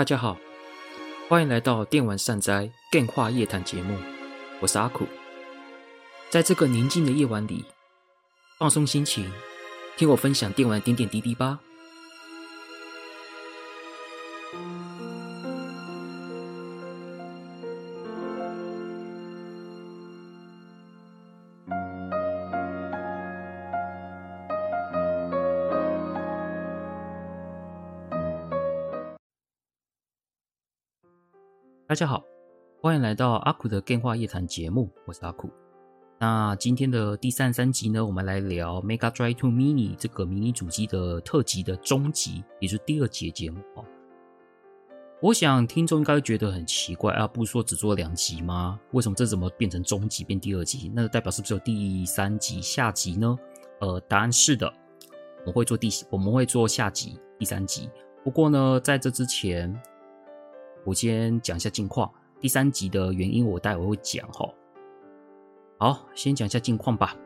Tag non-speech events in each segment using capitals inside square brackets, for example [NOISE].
大家好，欢迎来到电玩善哉电话夜谈节目，我是阿苦。在这个宁静的夜晚里，放松心情，听我分享电玩点点滴滴吧。大家好，欢迎来到阿苦的电话夜谈节目，我是阿苦。那今天的第三三集呢，我们来聊 Mega Drive 2 Mini 这个迷你主机的特辑的终集，也就是第二集节目哦。我想听众应该会觉得很奇怪啊，不是说只做两集吗？为什么这怎么变成终集变第二集？那代表是不是有第三集下集呢？呃，答案是的，我们会做第我们会做下集第三集。不过呢，在这之前。我先讲一下近况，第三集的原因我待会会讲哈。好，先讲一下近况吧。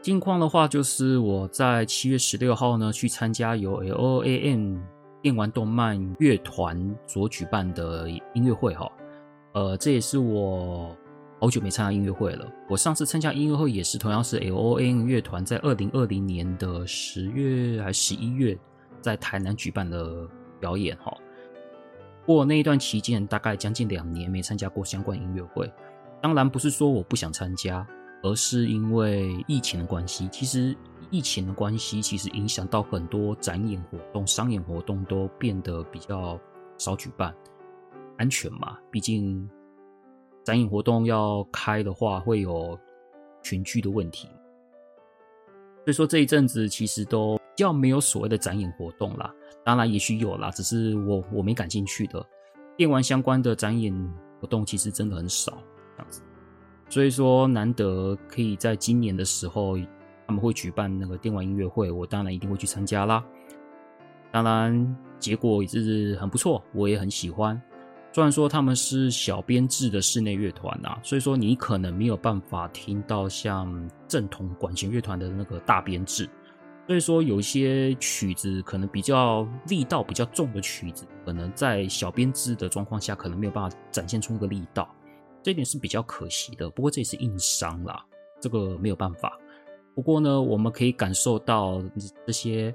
近况的话，就是我在七月十六号呢去参加由 L O A N 电玩动漫乐团所举办的音乐会哈。呃，这也是我好久没参加音乐会了。我上次参加音乐会也是同样是 L O A N 乐团在二零二零年的十月还是十一月在台南举办的表演哈。过那一段期间，大概将近两年没参加过相关音乐会。当然不是说我不想参加，而是因为疫情的关系。其实疫情的关系，其实影响到很多展演活动、商演活动都变得比较少举办。安全嘛，毕竟展演活动要开的话，会有群聚的问题。所以说这一阵子其实都较没有所谓的展演活动啦。当然也许有啦，只是我我没感兴趣的电玩相关的展演活动其实真的很少这样子，所以说难得可以在今年的时候他们会举办那个电玩音乐会，我当然一定会去参加啦。当然结果也是很不错，我也很喜欢。虽然说他们是小编制的室内乐团啊，所以说你可能没有办法听到像正统管弦乐团的那个大编制。所以说，有些曲子可能比较力道比较重的曲子，可能在小编制的状况下，可能没有办法展现出那个力道，这一点是比较可惜的。不过这也是硬伤啦，这个没有办法。不过呢，我们可以感受到这些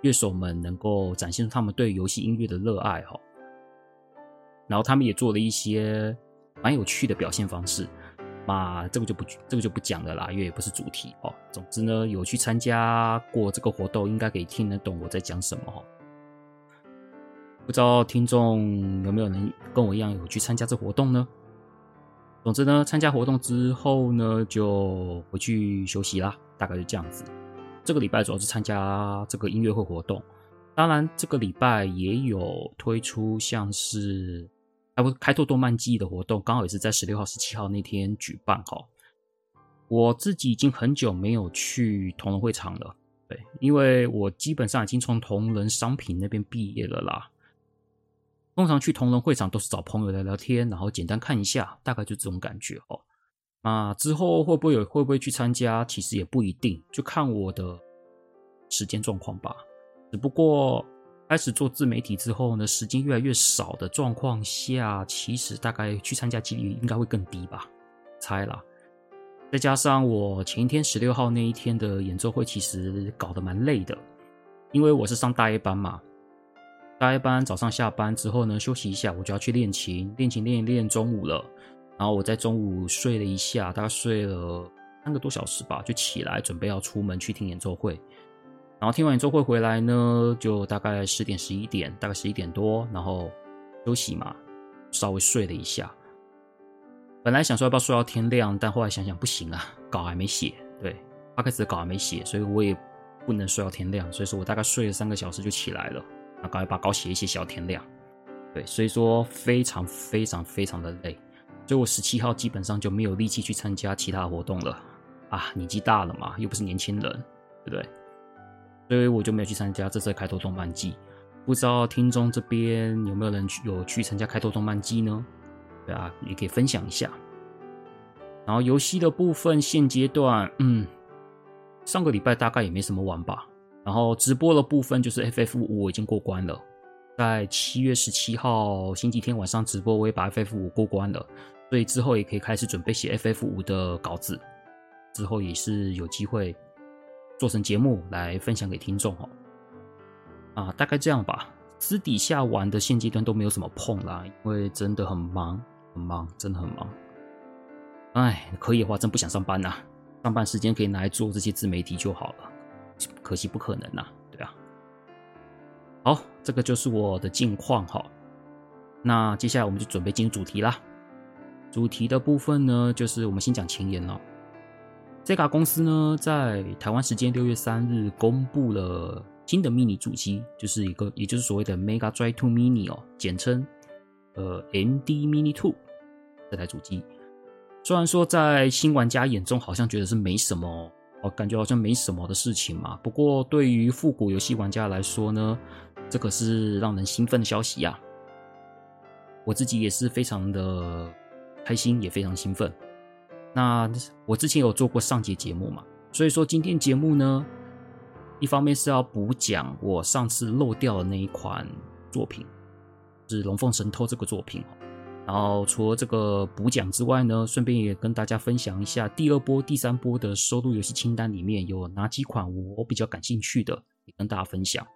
乐手们能够展现出他们对游戏音乐的热爱哈，然后他们也做了一些蛮有趣的表现方式。嘛，这个就不这个就不讲了啦，因为也不是主题哦。总之呢，有去参加过这个活动，应该可以听得懂我在讲什么哈。不知道听众有没有人跟我一样有去参加这活动呢？总之呢，参加活动之后呢，就回去休息啦，大概就这样子。这个礼拜主要是参加这个音乐会活动，当然这个礼拜也有推出像是。还不开拓动漫季的活动，刚好也是在十六号、十七号那天举办哈。我自己已经很久没有去同人会场了，对，因为我基本上已经从同人商品那边毕业了啦。通常去同人会场都是找朋友聊聊天，然后简单看一下，大概就这种感觉哦。啊，之后会不会有会不会去参加，其实也不一定，就看我的时间状况吧。只不过。开始做自媒体之后呢，时间越来越少的状况下，其实大概去参加几率应该会更低吧，猜啦。再加上我前一天十六号那一天的演奏会，其实搞得蛮累的，因为我是上大夜班嘛。大夜班早上下班之后呢，休息一下，我就要去练琴，练琴练一练，中午了，然后我在中午睡了一下，大概睡了三个多小时吧，就起来准备要出门去听演奏会。然后听完演奏会回来呢，就大概十点十一点，大概十一点多，然后休息嘛，稍微睡了一下。本来想说要不要睡到天亮，但后来想想不行啊，[LAUGHS] 稿还没写，对，刚开始稿还没写，所以我也不能睡到天亮。所以说我大概睡了三个小时就起来了，然后赶快把稿写一写，写到天亮。对，所以说非常非常非常的累，所以我十七号基本上就没有力气去参加其他活动了。啊，年纪大了嘛，又不是年轻人，对不对？所以我就没有去参加这次开拓动漫季，不知道听众这边有没有人去有去参加开拓动漫季呢？对啊，也可以分享一下。然后游戏的部分现阶段，嗯，上个礼拜大概也没什么玩吧。然后直播的部分就是 FF5 我已经过关了，在七月十七号星期天晚上直播，我也把 FF 五过关了，所以之后也可以开始准备写 FF 五的稿子，之后也是有机会做成节目来分享给听众哦。啊，大概这样吧。私底下玩的现阶段都没有什么碰啦，因为真的很忙，很忙，真的很忙。哎，可以的话，真不想上班呐。上班时间可以拿来做这些自媒体就好了，可惜不可能呐，对啊。好，这个就是我的近况哈。那接下来我们就准备进入主题啦。主题的部分呢，就是我们先讲前言哦。Sega 公司呢，在台湾时间六月三日公布了新的 mini 主机，就是一个，也就是所谓的 Mega Drive 2 Mini 哦，简称呃 MD Mini Two 这台主机。虽然说在新玩家眼中好像觉得是没什么，哦，感觉好像没什么的事情嘛。不过对于复古游戏玩家来说呢，这可是让人兴奋的消息呀。我自己也是非常的开心，也非常兴奋。那我之前有做过上节节目嘛，所以说今天节目呢，一方面是要补讲我上次漏掉的那一款作品，是《龙凤神偷》这个作品。然后除了这个补讲之外呢，顺便也跟大家分享一下第二波、第三波的收录游戏清单里面有哪几款我比较感兴趣的，也跟大家分享。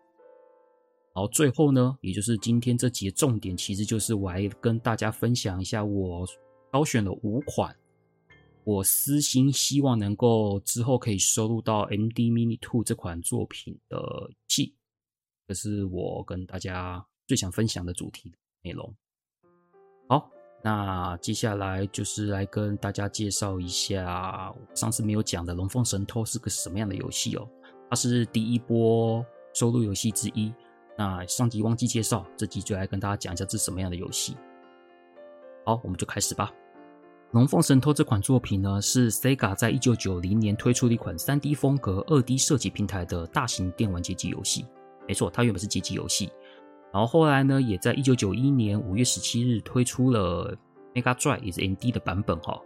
然后最后呢，也就是今天这集的重点，其实就是我来跟大家分享一下我挑选了五款我私心希望能够之后可以收录到 MD Mini Two 这款作品的游戏，这是我跟大家最想分享的主题内容。好，那接下来就是来跟大家介绍一下上次没有讲的《龙凤神偷》是个什么样的游戏哦。它是第一波收录游戏之一。那上集忘记介绍，这集就来跟大家讲一下这是什么样的游戏。好，我们就开始吧。《龙凤神偷》这款作品呢，是 Sega 在一九九零年推出的一款三 D 风格、二 D 设计平台的大型电玩街机游戏。没错，它原本是街机游戏。然后后来呢，也在一九九一年五月十七日推出了 Mega Drive，也是 MD 的版本哈。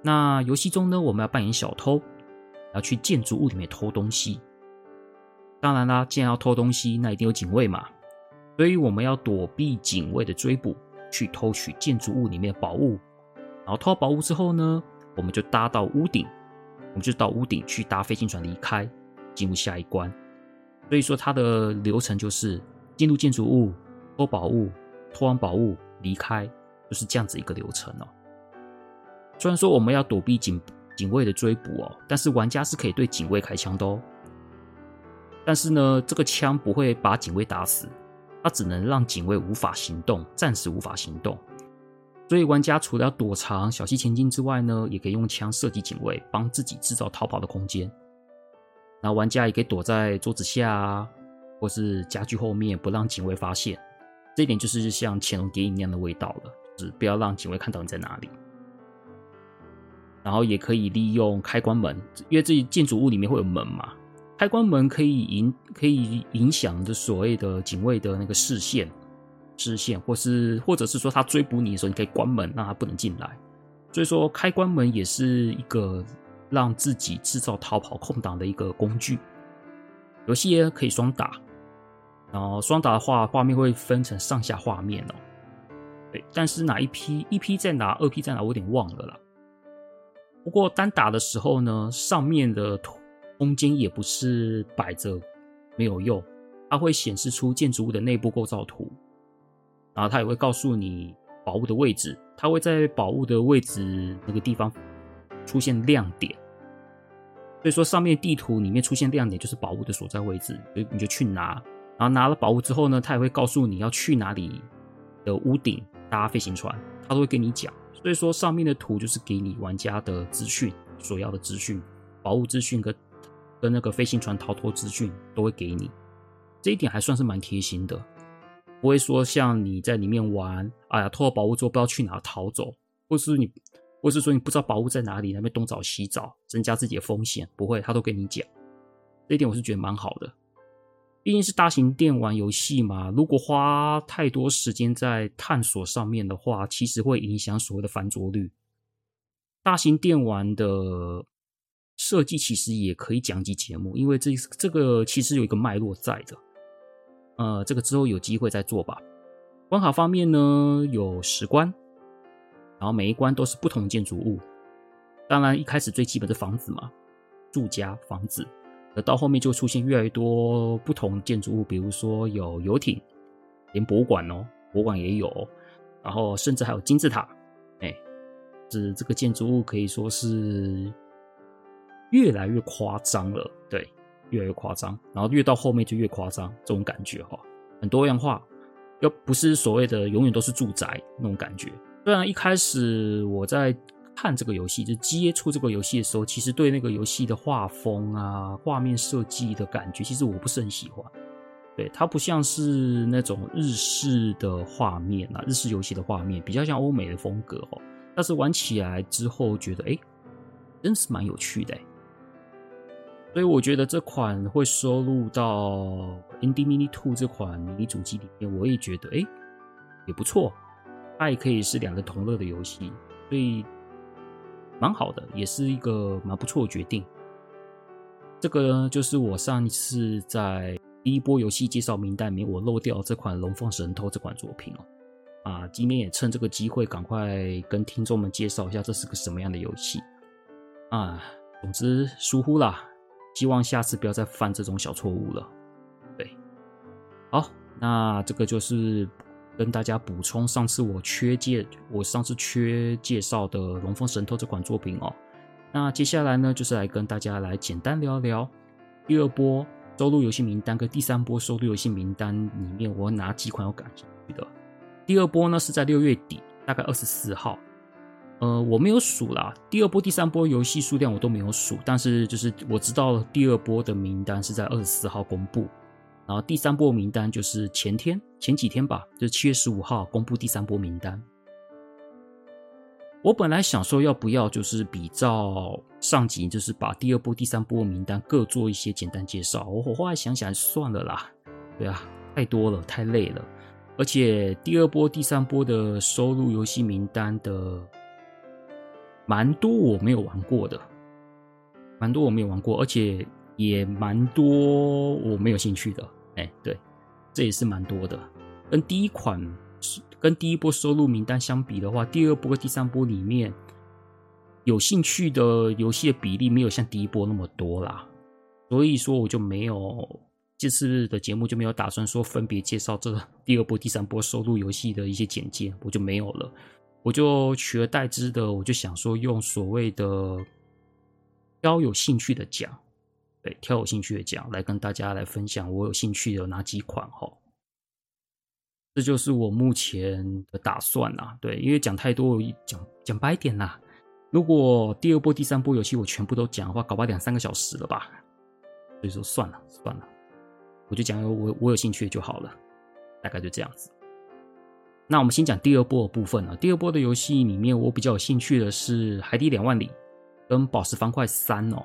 那游戏中呢，我们要扮演小偷，要去建筑物里面偷东西。当然啦，既然要偷东西，那一定有警卫嘛，所以我们要躲避警卫的追捕，去偷取建筑物里面的宝物。然后偷宝物之后呢，我们就搭到屋顶，我们就到屋顶去搭飞行船离开，进入下一关。所以说它的流程就是。进入建筑物，偷宝物，偷完宝物离开，就是这样子一个流程哦。虽然说我们要躲避警警卫的追捕哦，但是玩家是可以对警卫开枪的哦。但是呢，这个枪不会把警卫打死，它只能让警卫无法行动，暂时无法行动。所以玩家除了要躲藏、小心前进之外呢，也可以用枪射击警卫，帮自己制造逃跑的空间。那玩家也可以躲在桌子下啊。或是家具后面不让警卫发现，这一点就是像潜龙谍影那样的味道了，就是不要让警卫看到你在哪里。然后也可以利用开关门，因为这建筑物里面会有门嘛，开关门可以影可以影响的所谓的警卫的那个视线，视线，或是或者是说他追捕你的时候，你可以关门让他不能进来。所以说开关门也是一个让自己制造逃跑空档的一个工具。游戏也可以双打。然后双打的话，画面会分成上下画面哦。对，但是哪一批一批在哪，二批在哪，我有点忘了啦。不过单打的时候呢，上面的空间也不是摆着没有用，它会显示出建筑物的内部构造图，然后它也会告诉你宝物的位置，它会在宝物的位置那个地方出现亮点。所以说上面地图里面出现亮点就是宝物的所在位置，所以你就去拿。然后拿了宝物之后呢，他也会告诉你要去哪里的屋顶搭飞行船，他都会跟你讲。所以说上面的图就是给你玩家的资讯，所要的资讯、宝物资讯跟跟那个飞行船逃脱资讯都会给你。这一点还算是蛮贴心的，不会说像你在里面玩，哎呀，偷了宝物之后不知道去哪逃走，或是你，或是说你不知道宝物在哪里，那边东找西找，增加自己的风险。不会，他都跟你讲。这一点我是觉得蛮好的。毕竟是大型电玩游戏嘛，如果花太多时间在探索上面的话，其实会影响所谓的翻桌率。大型电玩的设计其实也可以讲集节目，因为这这个其实有一个脉络在的。呃，这个之后有机会再做吧。关卡方面呢，有十关，然后每一关都是不同建筑物。当然，一开始最基本的房子嘛，住家房子。而到后面就出现越来越多不同建筑物，比如说有游艇，连博物馆哦，博物馆也有，然后甚至还有金字塔。哎，是这个建筑物可以说是越来越夸张了，对。越来越夸张，然后越到后面就越夸张，这种感觉哈，很多样化，又不是所谓的永远都是住宅那种感觉。虽然一开始我在看这个游戏，就接触这个游戏的时候，其实对那个游戏的画风啊、画面设计的感觉，其实我不是很喜欢。对，它不像是那种日式的画面啊，日式游戏的画面比较像欧美的风格哦。但是玩起来之后，觉得哎，真是蛮有趣的。所以我觉得这款会收录到《Indie Mini Two》这款迷你主机里面，我也觉得哎，也不错。它也可以是两个同乐的游戏，所以蛮好的，也是一个蛮不错的决定。这个呢，就是我上一次在第一波游戏介绍名单里面我漏掉这款《龙凤神偷》这款作品哦。啊，今天也趁这个机会赶快跟听众们介绍一下这是个什么样的游戏啊。总之疏忽啦。希望下次不要再犯这种小错误了。对，好，那这个就是跟大家补充上次我缺介，我上次缺介绍的《龙凤神偷》这款作品哦。那接下来呢，就是来跟大家来简单聊一聊第二波收录游戏名单跟第三波收录游戏名单里面我哪几款有感兴趣的。第二波呢是在六月底，大概二十四号。呃，我没有数啦，第二波、第三波游戏数量我都没有数，但是就是我知道第二波的名单是在二十四号公布，然后第三波名单就是前天、前几天吧，就是七月十五号公布第三波名单。我本来想说要不要就是比照上集，就是把第二波、第三波名单各做一些简单介绍，我我后来想想算了啦，对啊，太多了，太累了，而且第二波、第三波的收录游戏名单的。蛮多我没有玩过的，蛮多我没有玩过，而且也蛮多我没有兴趣的。哎，对，这也是蛮多的。跟第一款、跟第一波收录名单相比的话，第二波和第三波里面有兴趣的游戏的比例没有像第一波那么多啦。所以说，我就没有这次的节目就没有打算说分别介绍这 [LAUGHS] 第二波、第三波收录游戏的一些简介，我就没有了。我就取而代之的，我就想说用所谓的挑有兴趣的奖，对，挑有兴趣的奖来跟大家来分享我有兴趣的哪几款哈。这就是我目前的打算啦，对，因为讲太多，讲讲白点啦。如果第二波、第三波游戏我全部都讲的话，搞不好两三个小时了吧。所以说算了算了，我就讲我我有兴趣就好了，大概就这样子。那我们先讲第二波的部分啊。第二波的游戏里面，我比较有兴趣的是《海底两万里》跟《宝石方块三》哦。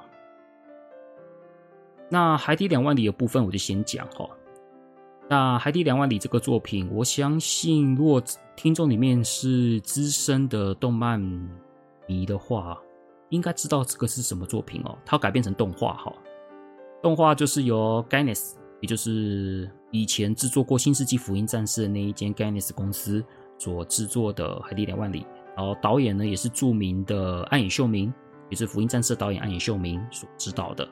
那《海底两万里》的部分，我就先讲哈。那《海底两万里》这个作品，我相信如果听众里面是资深的动漫迷的话，应该知道这个是什么作品哦。它要改编成动画哈，动画就是由 Gainax 也就是以前制作过《新世纪福音战士》的那一间 Gainax 公司所制作的《海底两万里》，然后导演呢也是著名的岸野秀明，也是《福音战士》导演岸野秀明所指导的。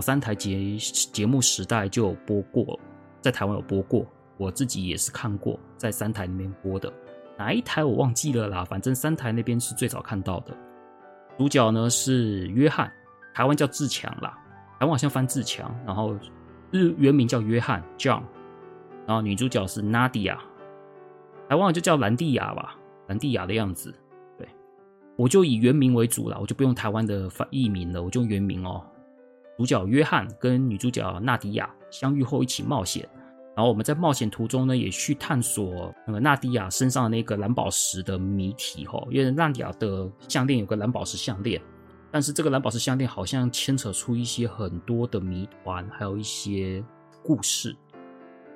三台节节目时代就有播过，在台湾有播过，我自己也是看过，在三台那边播的，哪一台我忘记了啦，反正三台那边是最早看到的。主角呢是约翰，台湾叫志强啦，台湾好像翻志强，然后。日原名叫约翰 John，然后女主角是 Nadia，台湾就叫兰蒂亚吧，兰蒂亚的样子。对，我就以原名为主了，我就不用台湾的翻译名了，我就用原名哦。主角约翰跟女主角纳迪亚相遇后一起冒险，然后我们在冒险途中呢，也去探索那个纳迪亚身上的那个蓝宝石的谜题哈，因为纳迪亚的项链有个蓝宝石项链。但是这个蓝宝石项链好像牵扯出一些很多的谜团，还有一些故事，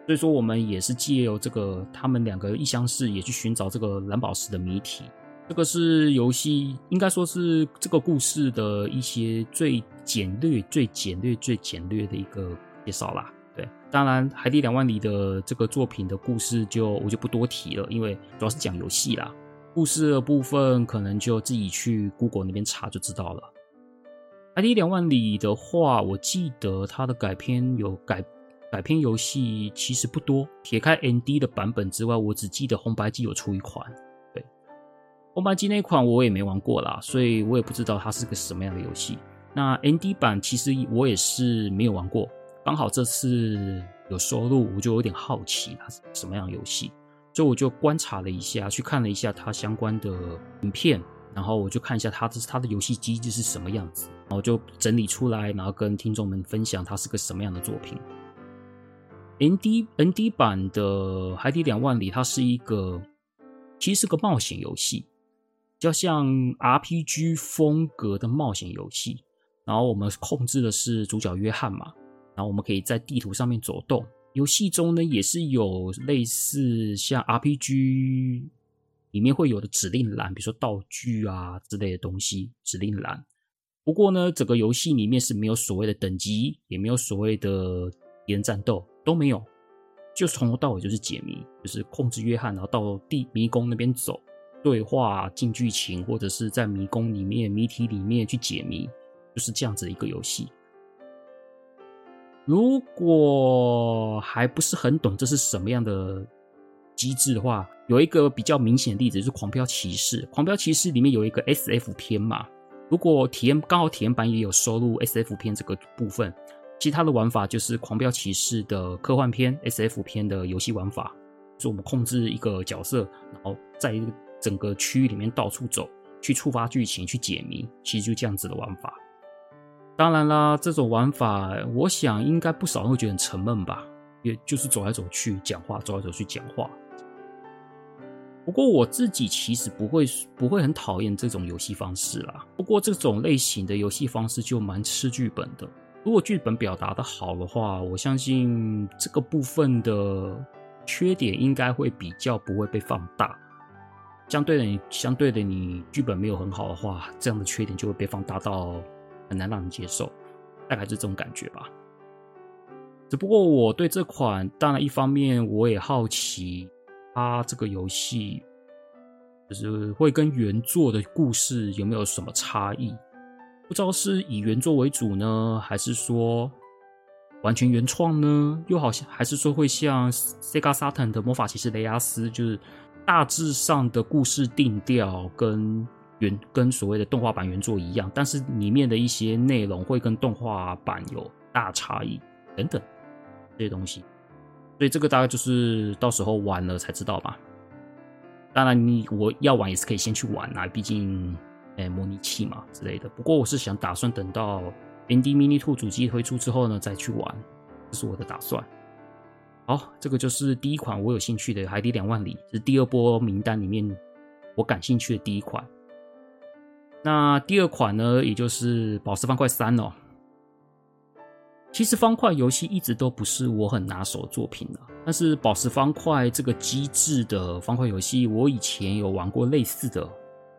所以说我们也是借由这个他们两个一相识，也去寻找这个蓝宝石的谜题。这个是游戏应该说是这个故事的一些最简略、最简略、最简略的一个介绍啦。对，当然《海底两万里》的这个作品的故事就我就不多提了，因为主要是讲游戏啦。故事的部分可能就自己去 Google 那边查就知道了。《海底两万里》的话，我记得它的改编有改改编游戏其实不多，撇开 ND 的版本之外，我只记得红白机有出一款。对，红白机那款我也没玩过啦，所以我也不知道它是个什么样的游戏。那 ND 版其实我也是没有玩过。刚好这次有收录，我就有点好奇它是什么样的游戏，所以我就观察了一下，去看了一下它相关的影片，然后我就看一下它的它的游戏机制是什么样子，然后就整理出来，然后跟听众们分享它是个什么样的作品。ND ND 版的《海底两万里》，它是一个其实是个冒险游戏，比较像 RPG 风格的冒险游戏，然后我们控制的是主角约翰嘛。然后我们可以在地图上面走动。游戏中呢，也是有类似像 RPG 里面会有的指令栏，比如说道具啊之类的东西，指令栏。不过呢，整个游戏里面是没有所谓的等级，也没有所谓的敌人战斗，都没有。就从头到尾就是解谜，就是控制约翰，然后到地迷宫那边走，对话进剧情，或者是在迷宫里面谜题里面去解谜，就是这样子的一个游戏。如果还不是很懂这是什么样的机制的话，有一个比较明显的例子就是《狂飙骑士》。《狂飙骑士》里面有一个 SF 篇嘛，如果体验刚好体验版也有收录 SF 篇这个部分，其他的玩法就是《狂飙骑士》的科幻篇 SF 篇的游戏玩法，就是我们控制一个角色，然后在整个区域里面到处走，去触发剧情，去解谜，其实就这样子的玩法。当然啦，这种玩法，我想应该不少人会觉得很沉闷吧，也就是走来走去讲话，走来走去讲话。不过我自己其实不会不会很讨厌这种游戏方式啦。不过这种类型的游戏方式就蛮吃剧本的。如果剧本表达得好的话，我相信这个部分的缺点应该会比较不会被放大。相对的，相对的你剧本没有很好的话，这样的缺点就会被放大到。很难让人接受，大概是这种感觉吧。只不过我对这款，当然一方面我也好奇，它这个游戏就是会跟原作的故事有没有什么差异？不知道是以原作为主呢，还是说完全原创呢？又好像还是说会像 Sega Saturn 的魔法骑士雷亚斯，就是大致上的故事定调跟。原跟所谓的动画版原作一样，但是里面的一些内容会跟动画版有大差异等等这些东西，所以这个大概就是到时候玩了才知道吧。当然，你我要玩也是可以先去玩啊，毕竟诶模拟器嘛之类的。不过我是想打算等到 ND Mini Two 主机推出之后呢再去玩，这是我的打算。好，这个就是第一款我有兴趣的《海底两万里》，是第二波名单里面我感兴趣的第一款。那第二款呢，也就是《宝石方块三》哦。其实方块游戏一直都不是我很拿手的作品了，但是《宝石方块》这个机制的方块游戏，我以前有玩过类似的，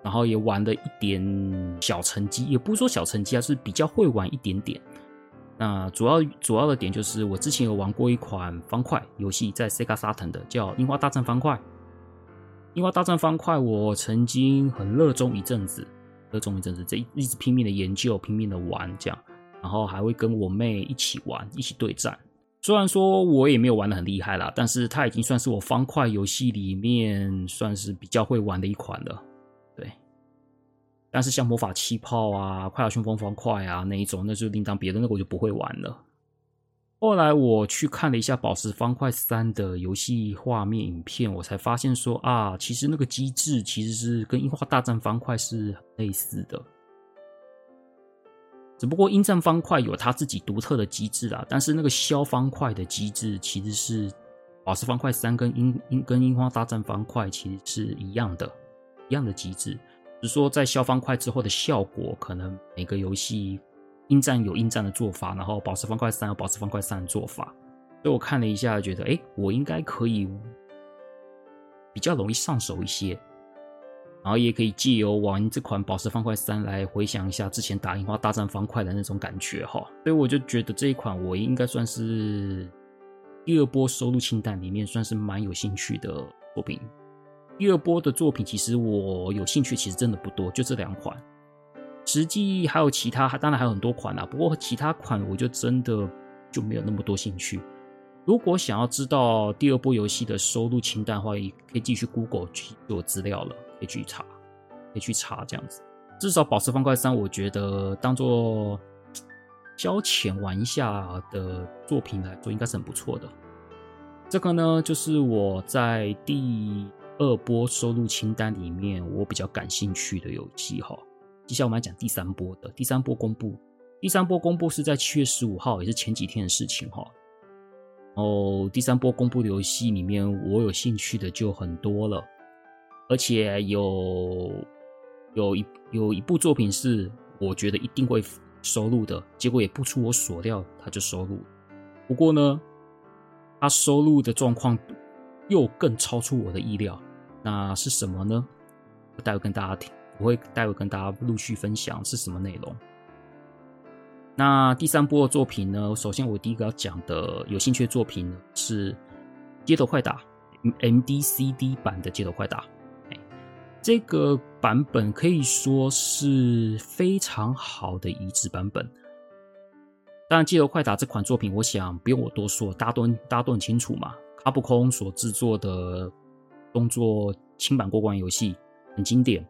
然后也玩了一点小成绩，也不是说小成绩啊，是比较会玩一点点。那主要主要的点就是，我之前有玩过一款方块游戏，在 Sega Saturn 的，叫《樱花大战方块》。樱花大战方块，我曾经很热衷一阵子。终于正式，这一直拼命的研究，拼命的玩，这样，然后还会跟我妹一起玩，一起对战。虽然说我也没有玩的很厉害啦，但是它已经算是我方块游戏里面算是比较会玩的一款了。对，但是像魔法气泡啊、快乐旋风方块啊那一种，那就另当别论，那个我就不会玩了。后来我去看了一下《宝石方块三》的游戏画面影片，我才发现说啊，其实那个机制其实是跟《樱花大战方块》是类似的，只不过《樱战方块》有它自己独特的机制啦，但是那个消方块的机制其实是《宝石方块三》跟樱樱跟《樱花大战方块》其实是一样的，一样的机制，只是说在消方块之后的效果，可能每个游戏。应战有应战的做法，然后宝石方块三有宝石方块三的做法，所以我看了一下，觉得哎，我应该可以比较容易上手一些，然后也可以借由玩这款宝石方块三来回想一下之前打樱花大战方块的那种感觉哈，所以我就觉得这一款我应该算是第二波收入清单里面算是蛮有兴趣的作品。第二波的作品，其实我有兴趣，其实真的不多，就这两款。实际还有其他，当然还有很多款啦。不过其他款我就真的就没有那么多兴趣。如果想要知道第二波游戏的收入清单的话，也可以继续 Google 去做资料了，可以去查，可以去查这样子。至少《宝石方块三》，我觉得当做消遣玩一下的作品来说，应该是很不错的。这个呢，就是我在第二波收录清单里面我比较感兴趣的游戏哈。接下来我们来讲第三波的，第三波公布，第三波公布是在七月十五号，也是前几天的事情哈。哦，第三波公布的游戏里面，我有兴趣的就很多了，而且有有一有一部作品是我觉得一定会收录的，结果也不出我所料，它就收录。不过呢，它收录的状况又更超出我的意料，那是什么呢？待会跟大家听，我会待会跟大家陆续分享是什么内容。那第三波的作品呢？首先，我第一个要讲的有兴趣的作品呢是《街头快打》MDCD 版的《街头快打》。哎，这个版本可以说是非常好的移植版本。当然，《街头快打》这款作品，我想不用我多说，大家都大家都很清楚嘛。卡普空所制作的动作轻版过关游戏很经典，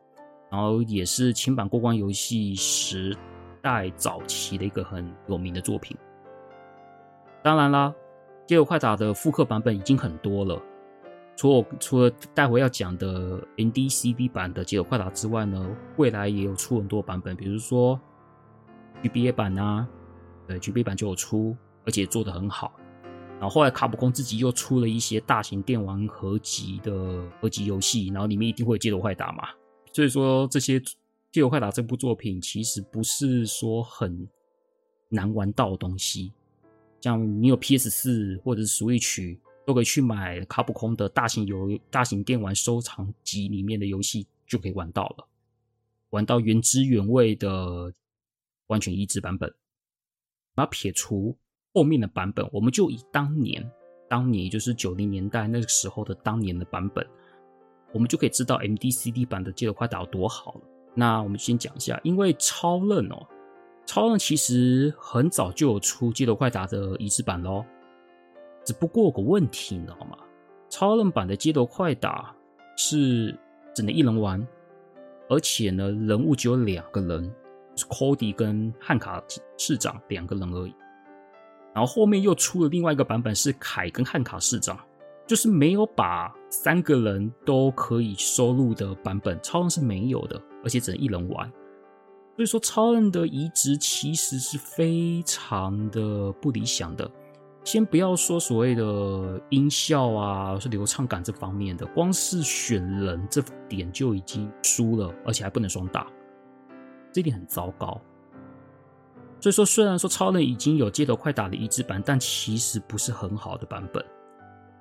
然后也是轻版过关游戏时代早期的一个很有名的作品，当然啦，街头快打的复刻版本已经很多了。除了除了待会要讲的 NDCB 版的街头快打之外呢，未来也有出很多版本，比如说 GBA 版啊，呃 GBA 版就有出，而且做得很好。然后后来卡普空自己又出了一些大型电玩合集的合集游戏，然后里面一定会有街头快打嘛，所以说这些。《街头快打》这部作品其实不是说很难玩到的东西，像你有 PS 四或者是 Switch 都可以去买卡普空的大型游、大型电玩收藏集里面的游戏就可以玩到了，玩到原汁原味的完全移植版本。那撇除后面的版本，我们就以当年、当年就是九零年代那个时候的当年的版本，我们就可以知道 MDCD 版的《街头快打》有多好了。那我们先讲一下，因为超任哦，超任其实很早就有出《街头快打》的移植版喽，只不过有个问题，你知道吗？超任版的《街头快打》是只能一人玩，而且呢，人物只有两个人，是 Cody 跟汉卡市长两个人而已。然后后面又出了另外一个版本，是凯跟汉卡市长。就是没有把三个人都可以收录的版本，超人是没有的，而且只能一人玩。所以说，超人的移植其实是非常的不理想的。先不要说所谓的音效啊，是流畅感这方面的，光是选人这点就已经输了，而且还不能双打，这点很糟糕。所以说，虽然说超人已经有街头快打的移植版，但其实不是很好的版本。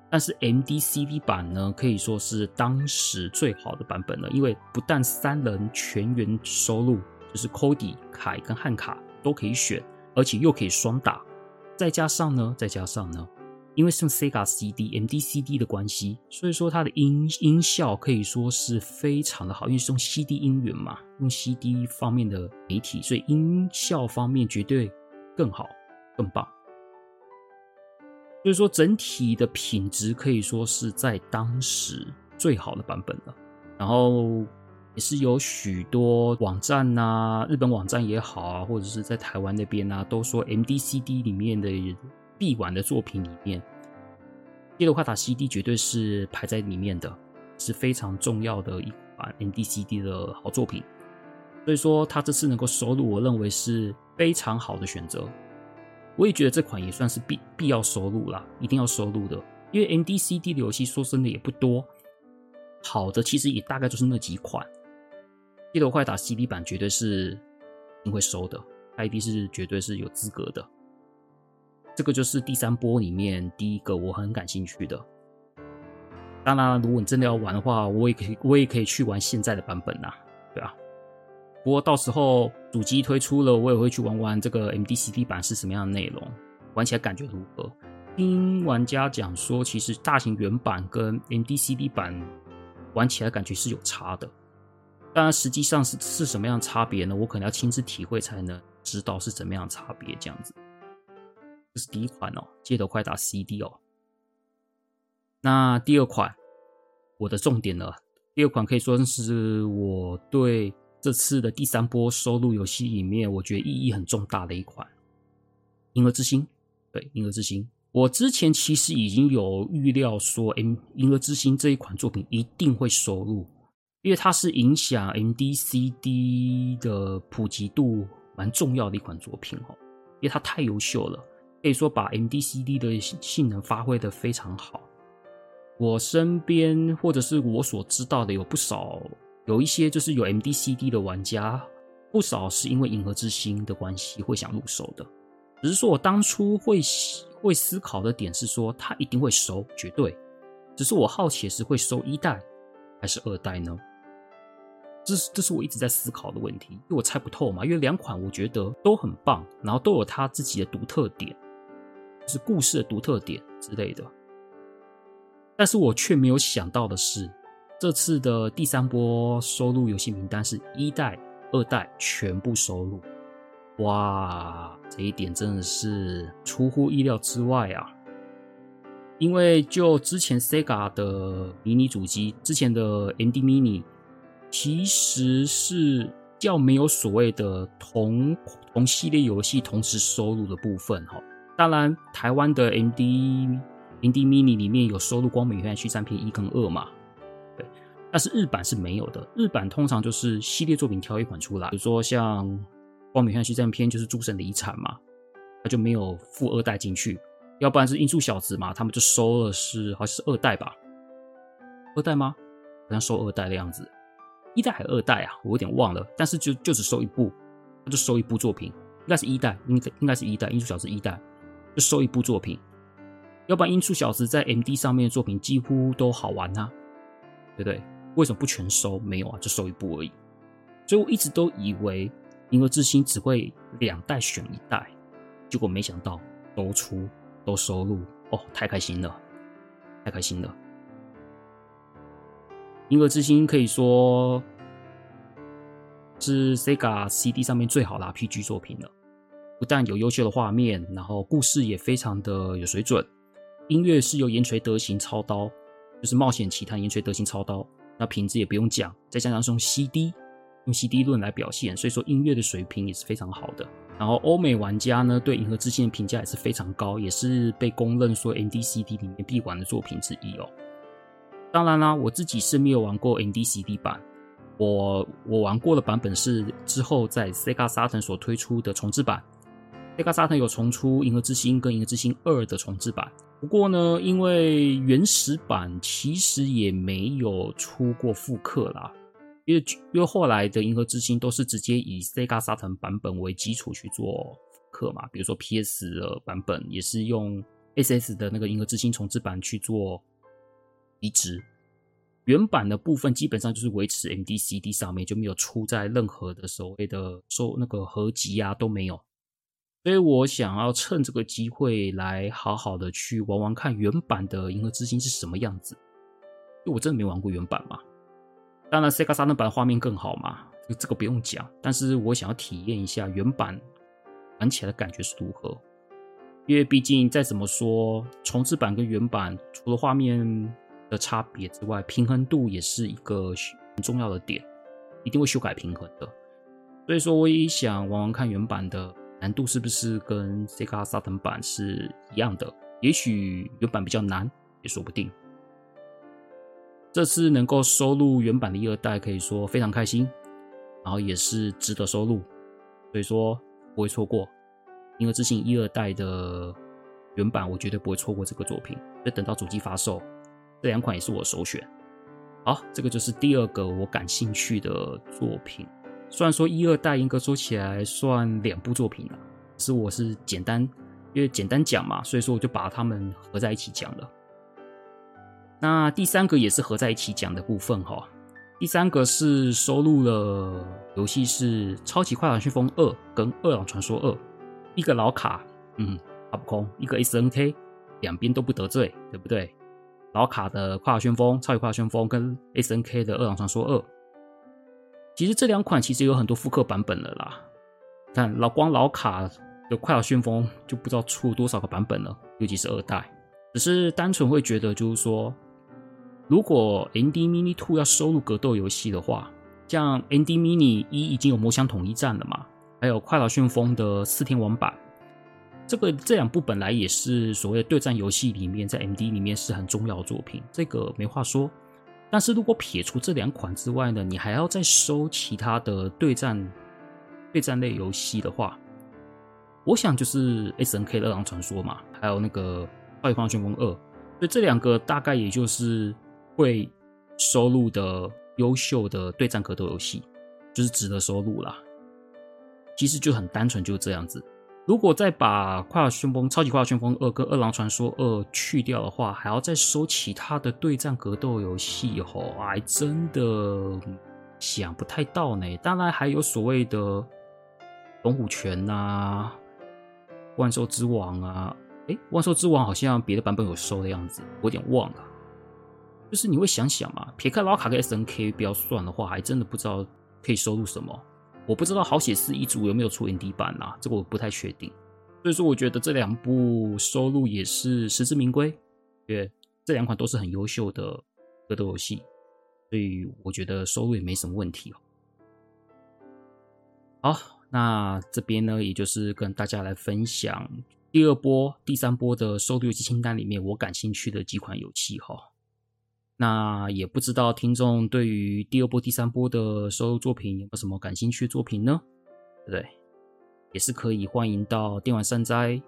但是 MDCD 版呢，可以说是当时最好的版本了，因为不但三人全员收录，就是 Cody、凯跟汉卡都可以选，而且又可以双打，再加上呢，再加上呢，因为是用 Sega CD MDCD 的关系，所以说它的音音效可以说是非常的好，因为是用 CD 音源嘛，用 CD 方面的媒体，所以音效方面绝对更好、更棒。所以说，整体的品质可以说是在当时最好的版本了。然后也是有许多网站呐、日本网站也好啊，或者是在台湾那边啊，都说 MDCD 里面的必玩的作品里面，《街头快打》CD 绝对是排在里面的，是非常重要的一款 MDCD 的好作品。所以说，它这次能够收录，我认为是非常好的选择。我也觉得这款也算是必必要收录啦，一定要收录的。因为 MDCD 的游戏说真的也不多，好的其实也大概就是那几款。街头快打 CD 版绝对是一定会收的，ID 是绝对是有资格的。这个就是第三波里面第一个我很感兴趣的。当然，如果你真的要玩的话，我也可以我也可以去玩现在的版本呐，对吧？不过到时候主机推出了，我也会去玩玩这个 MDCD 版是什么样的内容，玩起来感觉如何？听玩家讲说，其实大型原版跟 MDCD 版玩起来感觉是有差的。当然，实际上是是什么样的差别呢？我可能要亲自体会才能知道是怎么样差别。这样子，这是第一款哦，街头快打 CD 哦。那第二款，我的重点呢。第二款可以说是我对这次的第三波收录游戏里面，我觉得意义很重大的一款《银河之星》。对，《银河之星》，我之前其实已经有预料说，《M 银河之星》这一款作品一定会收录，因为它是影响 MDCD 的普及度蛮重要的一款作品哦，因为它太优秀了，可以说把 MDCD 的性能发挥得非常好。我身边或者是我所知道的有不少，有一些就是有 MDCD 的玩家，不少是因为《银河之星》的关系会想入手的。只是说我当初会会思考的点是说，他一定会收，绝对。只是我好奇的是会收一代还是二代呢？这是这是我一直在思考的问题，因为我猜不透嘛。因为两款我觉得都很棒，然后都有它自己的独特点，就是故事的独特点之类的。但是我却没有想到的是，这次的第三波收录游戏名单是一代、二代全部收录。哇，这一点真的是出乎意料之外啊！因为就之前 Sega 的迷你主机，之前的 MD Mini，其实是较没有所谓的同同系列游戏同时收录的部分哈。当然，台湾的 MD。MD Mini 里面有收录《光美元续战篇》一跟二嘛？但是日版是没有的。日版通常就是系列作品挑一款出来，比如说像《光美元续战篇》就是诸神的遗产嘛，他就没有附二代进去。要不然是音速小子嘛，他们就收了是好像是二代吧？二代吗？好像收二代的样子，一代还是二代啊？我有点忘了。但是就就只收一部，就收一部作品，应该是一代，应该应该是一代，音速小子一代就收一部作品。要不然，音速小子在 MD 上面的作品几乎都好玩啊，对不对？为什么不全收？没有啊，就收一部而已。所以我一直都以为《银河之星》只会两代选一代，结果没想到都出都收录哦，太开心了，太开心了！《银河之星》可以说是 Sega CD 上面最好的 RPG 作品了，不但有优秀的画面，然后故事也非常的有水准。音乐是由岩垂德行操刀，就是冒险奇谭岩垂德行操刀，那品质也不用讲，再加上是用 CD，用 CD 论来表现，所以说音乐的水平也是非常好的。然后欧美玩家呢，对《银河之星》的评价也是非常高，也是被公认说 MDCD 里面必玩的作品之一哦。当然啦，我自己是没有玩过 MDCD 版，我我玩过的版本是之后在 Sega Saturn 所推出的重制版，Sega Saturn 有重出《银河之星》跟《银河之星二》的重制版。不过呢，因为原始版其实也没有出过复刻啦，因为因为后来的《银河之星》都是直接以 Sega Saturn 版本为基础去做复刻嘛，比如说 PS 的版本也是用 SS 的那个《银河之星》重置版去做移植，原版的部分基本上就是维持 MDCD 上面就没有出在任何的所谓的收那个合集啊都没有。所以我想要趁这个机会来好好的去玩玩看原版的《银河之星》是什么样子，因为我真的没玩过原版嘛。当然，Sega Saturn 版画面更好嘛，这个不用讲。但是我想要体验一下原版玩起来的感觉是如何，因为毕竟再怎么说，重制版跟原版除了画面的差别之外，平衡度也是一个很重要的点，一定会修改平衡的。所以说，我也想玩玩看原版的。难度是不是跟 Sega Saturn 版是一样的？也许原版比较难，也说不定。这次能够收录原版的一二代，可以说非常开心，然后也是值得收录，所以说不会错过《银河之星》一二代的原版，我绝对不会错过这个作品。就等到主机发售，这两款也是我首选。好，这个就是第二个我感兴趣的作品。虽然说一二代严格说起来算两部作品了，是我是简单，因为简单讲嘛，所以说我就把它们合在一起讲了。那第三个也是合在一起讲的部分哈，第三个是收录了游戏是《超级快打旋风二》跟《饿狼传说二》，一个老卡，嗯，卡普空，一个 SNK，两边都不得罪，对不对？老卡的《快打旋风》、《超级快打旋风》跟 SNK 的《饿狼传说二》，其实这两款其实有很多复刻版本了啦。但老光老卡的《快打旋风》就不知道出了多少个版本了，尤其是二代。只是单纯会觉得，就是说，如果 ND Mini Two 要收录格斗游戏的话，像 ND Mini 一已经有魔响统一战了嘛，还有《快打旋风》的四天王版。这个这两部本来也是所谓的对战游戏里面，在 MD 里面是很重要的作品，这个没话说。但是如果撇除这两款之外呢，你还要再收其他的对战对战类游戏的话，我想就是 SNK 的《饿狼传说》嘛，还有那个《超级快旋风二》，所以这两个大概也就是会收录的优秀的对战格斗游戏，就是值得收录啦。其实就很单纯，就这样子。如果再把《快打旋风》《超级快打旋风二》跟《饿狼传说二》去掉的话，还要再收其他的对战格斗游戏吼，还真的想不太到呢。当然还有所谓的《龙虎拳》呐，《万兽之王》啊，诶，《万兽之王》好像别的版本有收的样子，我有点忘了。就是你会想想嘛，撇开老卡跟 SNK 不要算的话，还真的不知道可以收录什么。我不知道好血四一族有没有出 ND 版啦，这个我不太确定。所以说，我觉得这两部收录也是实至名归，因为这两款都是很优秀的格斗游戏，所以我觉得收录也没什么问题哦。好，那这边呢，也就是跟大家来分享第二波、第三波的收录游戏清单里面我感兴趣的几款游戏哈。那也不知道听众对于第二波、第三波的收录作品有没有什么感兴趣的作品呢？对不对？也是可以欢迎到电玩善哉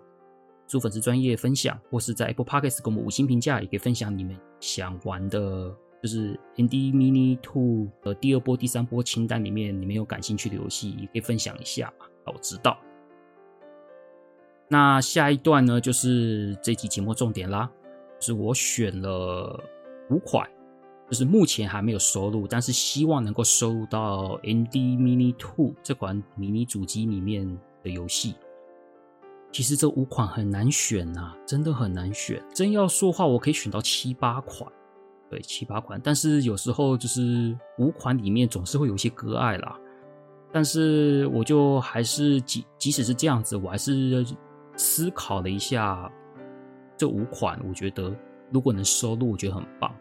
做粉丝专业分享，或是在 Apple Podcast 给我们五星评价，也可以分享你们想玩的，就是 ND Mini Two 的第二波、第三波清单里面，你们有感兴趣的游戏，也可以分享一下，让我知道。那下一段呢，就是这期节目重点啦，就是我选了。五款就是目前还没有收录，但是希望能够收录到 ND Mini Two 这款迷你主机里面的游戏。其实这五款很难选呐、真的很难选。真要说话，我可以选到七八款，对，七八款。但是有时候就是五款里面总是会有一些割爱啦。但是我就还是即即使是这样子，我还是思考了一下这五款，我觉得。如果能收录，我觉得很棒。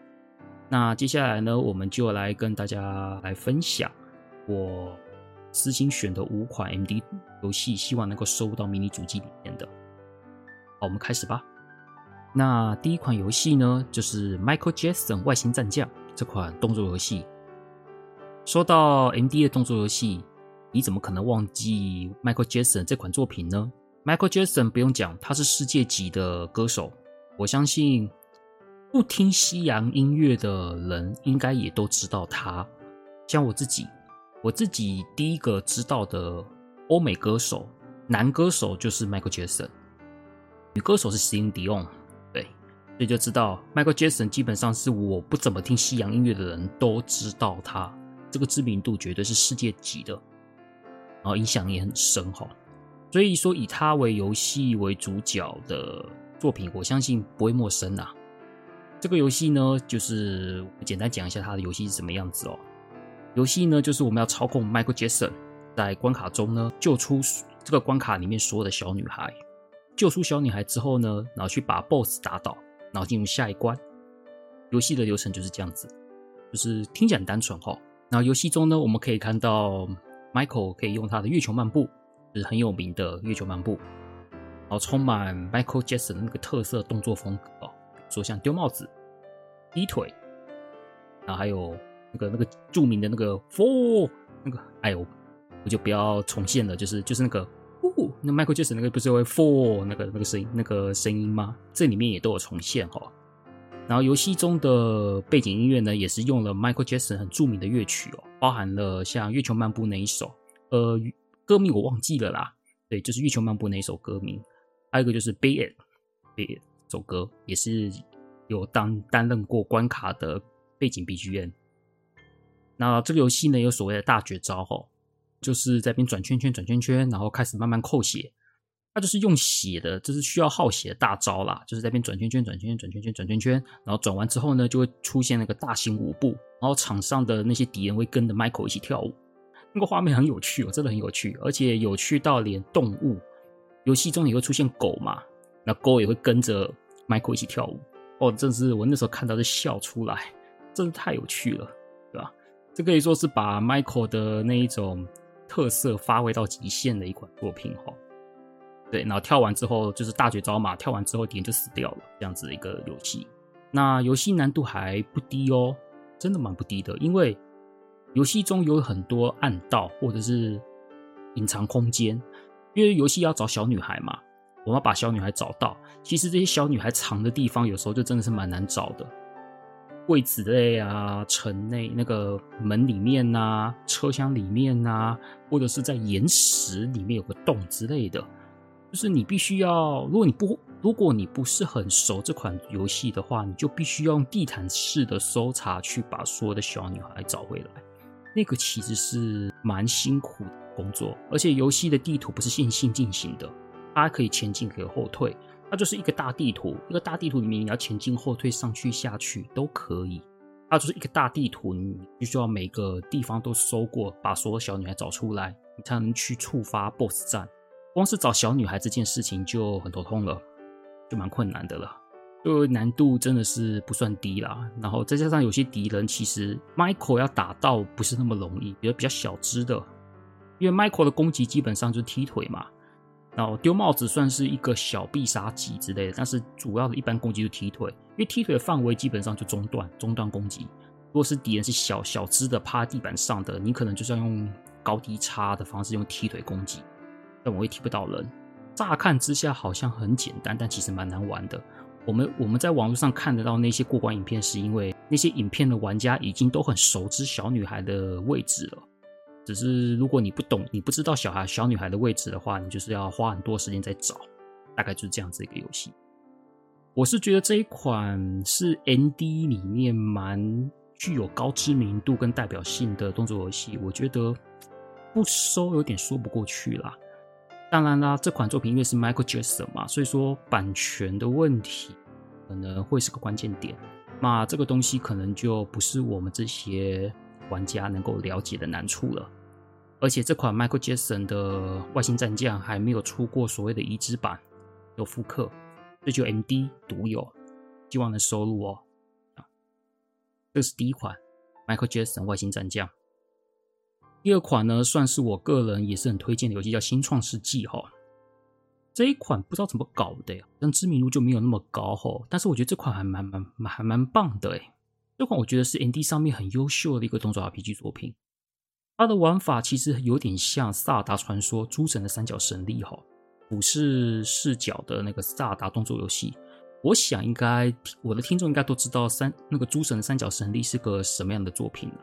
那接下来呢，我们就来跟大家来分享我私心选的五款 MD 游戏，希望能够收录到迷你主机里面的。好，我们开始吧。那第一款游戏呢，就是 Michael Jackson 外星战将这款动作游戏。说到 MD 的动作游戏，你怎么可能忘记 Michael Jackson 这款作品呢？Michael Jackson 不用讲，他是世界级的歌手，我相信。不听西洋音乐的人应该也都知道他，像我自己，我自己第一个知道的欧美歌手，男歌手就是 Michael Jackson，女歌手是 Celine Dion，对，所以就知道 Michael Jackson 基本上是我不怎么听西洋音乐的人都知道他，这个知名度绝对是世界级的，然后影响也很深哈，所以说以他为游戏为主角的作品，我相信不会陌生呐。这个游戏呢，就是简单讲一下它的游戏是什么样子哦。游戏呢，就是我们要操控 Michael Jackson 在关卡中呢救出这个关卡里面所有的小女孩，救出小女孩之后呢，然后去把 BOSS 打倒，然后进入下一关。游戏的流程就是这样子，就是听起来很单纯哈、哦。然后游戏中呢，我们可以看到 Michael 可以用他的月球漫步，就是很有名的月球漫步，然后充满 Michael Jackson 的那个特色动作风格哦。说像丢帽子、低腿，然后还有那个那个著名的那个 four 那个，哎呦，我就不要重现了，就是就是那个，呜，那 Michael Jackson 那个不是会 four 那个那个声音那个声音吗？这里面也都有重现哈。然后游戏中的背景音乐呢，也是用了 Michael Jackson 很著名的乐曲哦，包含了像《月球漫步》那一首，呃，歌名我忘记了啦，对，就是《月球漫步》那一首歌名，还有一个就是《Bad Bad》。这首歌也是有当担任过关卡的背景 BGM。那这个游戏呢，有所谓的大绝招哈，就是在边转圈圈转圈圈，然后开始慢慢扣血，它就是用血的，就是需要耗血的大招啦，就是在边转圈圈、转圈圈、转圈圈、转圈圈，然后转完之后呢，就会出现那个大型舞步，然后场上的那些敌人会跟着 Michael 一起跳舞，那个画面很有趣哦，真的很有趣，而且有趣到连动物，游戏中也会出现狗嘛，那狗也会跟着 Michael 一起跳舞，哦，真是我那时候看到就笑出来，真的太有趣了，对吧？这可以说是把 Michael 的那一种特色发挥到极限的一款作品哈。对，然后跳完之后就是大绝招嘛，跳完之后敌人就死掉了，这样子的一个游戏。那游戏难度还不低哦，真的蛮不低的，因为游戏中有很多暗道或者是隐藏空间，因为游戏要找小女孩嘛，我们要把小女孩找到。其实这些小女孩藏的地方有时候就真的是蛮难找的，柜子类啊、城内那个门里面呐、车厢里面呐，或者是在岩石里面有个洞之类的。就是你必须要，如果你不如果你不是很熟这款游戏的话，你就必须要用地毯式的搜查去把所有的小女孩找回来。那个其实是蛮辛苦的工作，而且游戏的地图不是线性进行的，它可以前进可以后退，它就是一个大地图。一个大地图里面你要前进后退上去下去都可以，它就是一个大地图，你必须要每个地方都搜过，把所有小女孩找出来，你才能去触发 BOSS 战。光是找小女孩这件事情就很头痛了，就蛮困难的了，就难度真的是不算低啦。然后再加上有些敌人其实 Michael 要打到不是那么容易，比如比较小只的，因为 Michael 的攻击基本上就是踢腿嘛，然后丢帽子算是一个小必杀技之类的，但是主要的一般攻击就踢腿，因为踢腿的范围基本上就中段，中段攻击。如果是敌人是小小只的趴地板上的，你可能就是要用高低差的方式用踢腿攻击。但我也踢不到人。乍看之下好像很简单，但其实蛮难玩的。我们我们在网络上看得到那些过关影片，是因为那些影片的玩家已经都很熟知小女孩的位置了。只是如果你不懂，你不知道小孩小女孩的位置的话，你就是要花很多时间在找。大概就是这样子一个游戏。我是觉得这一款是 ND 里面蛮具有高知名度跟代表性的动作游戏。我觉得不收有点说不过去啦。当然啦，这款作品因为是 Michael Jackson 嘛，所以说版权的问题可能会是个关键点。那这个东西可能就不是我们这些玩家能够了解的难处了。而且这款 Michael Jackson 的外星战将还没有出过所谓的移植版，有复刻，这就 MD 独有，希望能收录哦。这是第一款 Michael Jackson 外星战将。第二款呢，算是我个人也是很推荐的游戏，叫《新创世纪》哈。这一款不知道怎么搞的呀，但知名度就没有那么高哈。但是我觉得这款还蛮蛮蛮还蛮棒的诶。这款我觉得是 ND 上面很优秀的一个动作 RPG 作品。它的玩法其实有点像《萨达传说：诸神的三角神力》哈，俯视视角的那个萨达动作游戏。我想应该我的听众应该都知道三那个诸神的三角神力是个什么样的作品了。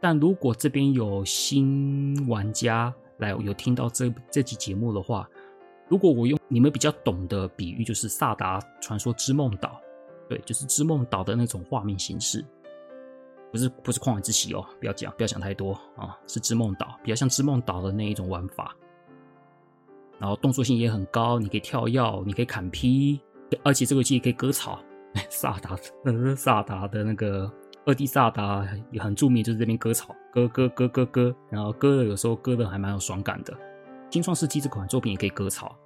但如果这边有新玩家来有听到这这期节目的话，如果我用你们比较懂的比喻，就是《萨达传说：之梦岛》，对，就是织梦岛的那种画面形式，不是不是旷野之息哦，不要讲不要想太多啊，是织梦岛，比较像织梦岛的那一种玩法，然后动作性也很高，你可以跳跃，你可以砍劈，而且这个游戏可以割草，[LAUGHS] 萨达那是萨达的那个。二 D 萨达也很著名，就是这边割草，割割割割割，然后割的有时候割的还蛮有爽感的。新创世纪这款作品也可以割草，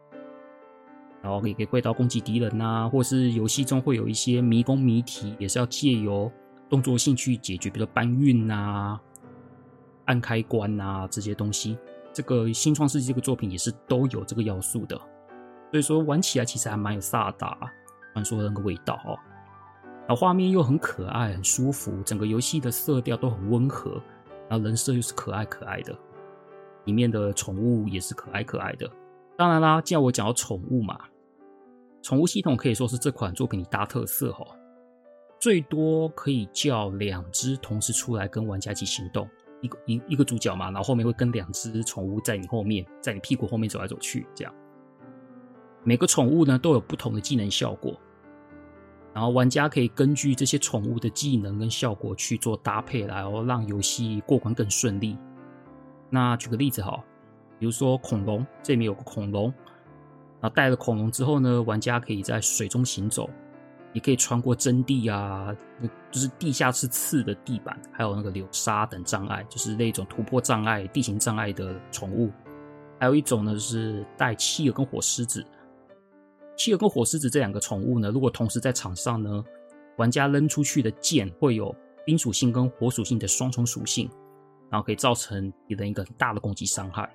然后也可以挥刀攻击敌人呐、或是游戏中会有一些迷宫谜题，也是要借由动作性去解决，比如搬运呐、按开关呐这些东西。这个新创世纪这个作品也是都有这个要素的，所以说玩起来其实还蛮有萨达传说的那个味道哦。然后画面又很可爱，很舒服，整个游戏的色调都很温和，然后人设又是可爱可爱的，里面的宠物也是可爱可爱的。当然啦，既然我讲到宠物嘛，宠物系统可以说是这款作品的大特色哦。最多可以叫两只同时出来跟玩家一起行动，一个一一个主角嘛，然后后面会跟两只宠物在你后面，在你屁股后面走来走去，这样。每个宠物呢都有不同的技能效果。然后玩家可以根据这些宠物的技能跟效果去做搭配，然后让游戏过关更顺利。那举个例子哈，比如说恐龙，这里面有个恐龙，然后带了恐龙之后呢，玩家可以在水中行走，也可以穿过真地啊，就是地下是刺的地板，还有那个流沙等障碍，就是那种突破障碍、地形障碍的宠物。还有一种呢，是带企鹅跟火狮子。企鹅跟火狮子这两个宠物呢，如果同时在场上呢，玩家扔出去的箭会有冰属性跟火属性的双重属性，然后可以造成敌人一个很大的攻击伤害。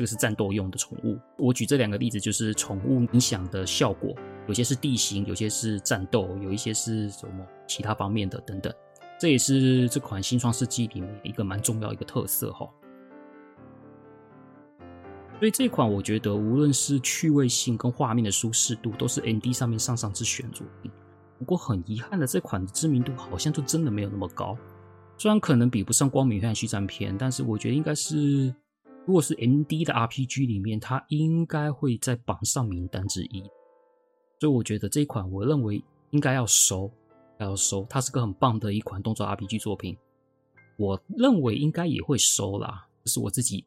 这个是战斗用的宠物。我举这两个例子，就是宠物影响的效果，有些是地形，有些是战斗，有一些是什么其他方面的等等。这也是这款新创世纪里面一个蛮重要一个特色哈。所以这款我觉得，无论是趣味性跟画面的舒适度，都是 ND 上面上上之选作品。不过很遗憾的，这款的知名度好像就真的没有那么高。虽然可能比不上《光明黑暗续战篇》，但是我觉得应该是，如果是 ND 的 RPG 里面，它应该会在榜上名单之一。所以我觉得这一款，我认为应该要收，要收。它是个很棒的一款动作 RPG 作品，我认为应该也会收啦。这是我自己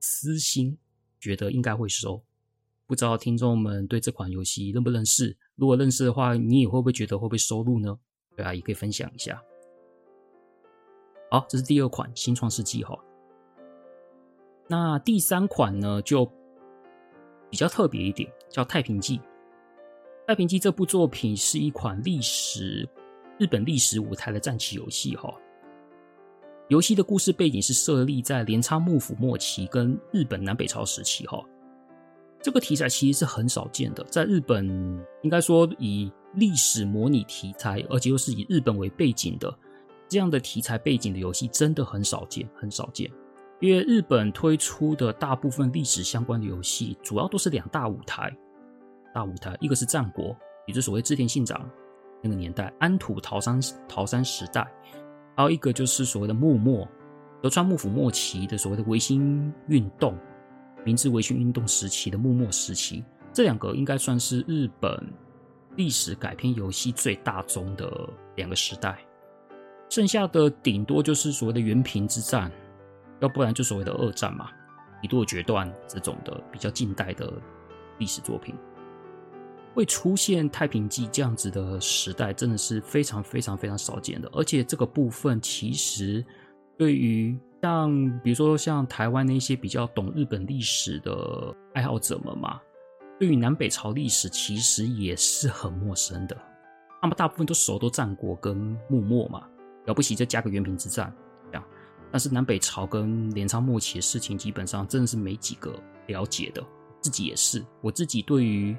私心。觉得应该会收，不知道听众们对这款游戏认不认识？如果认识的话，你也会不会觉得会不会收录呢？对啊，也可以分享一下。好，这是第二款新创世纪哈。那第三款呢，就比较特别一点，叫《太平记》。《太平记》这部作品是一款历史日本历史舞台的战棋游戏哈。游戏的故事背景是设立在镰仓幕府末期跟日本南北朝时期哈，这个题材其实是很少见的，在日本应该说以历史模拟题材，而且又是以日本为背景的这样的题材背景的游戏真的很少见，很少见。因为日本推出的大部分历史相关的游戏，主要都是两大舞台，大舞台一个是战国，也就是所谓织田信长那个年代，安土桃山桃山时代。还有一个就是所谓的幕末，德川幕府末期的所谓的维新运动，明治维新运动时期的幕末时期，这两个应该算是日本历史改编游戏最大宗的两个时代。剩下的顶多就是所谓的源平之战，要不然就所谓的二战嘛，一度决断这种的比较近代的历史作品。会出现太平记这样子的时代，真的是非常非常非常少见的。而且这个部分其实对于像比如说像台湾那些比较懂日本历史的爱好者们嘛，对于南北朝历史其实也是很陌生的。他们大部分都熟都战国跟幕末嘛，了不起再加个元平之战。但是南北朝跟镰仓末期的事情，基本上真的是没几个了解的。自己也是，我自己对于。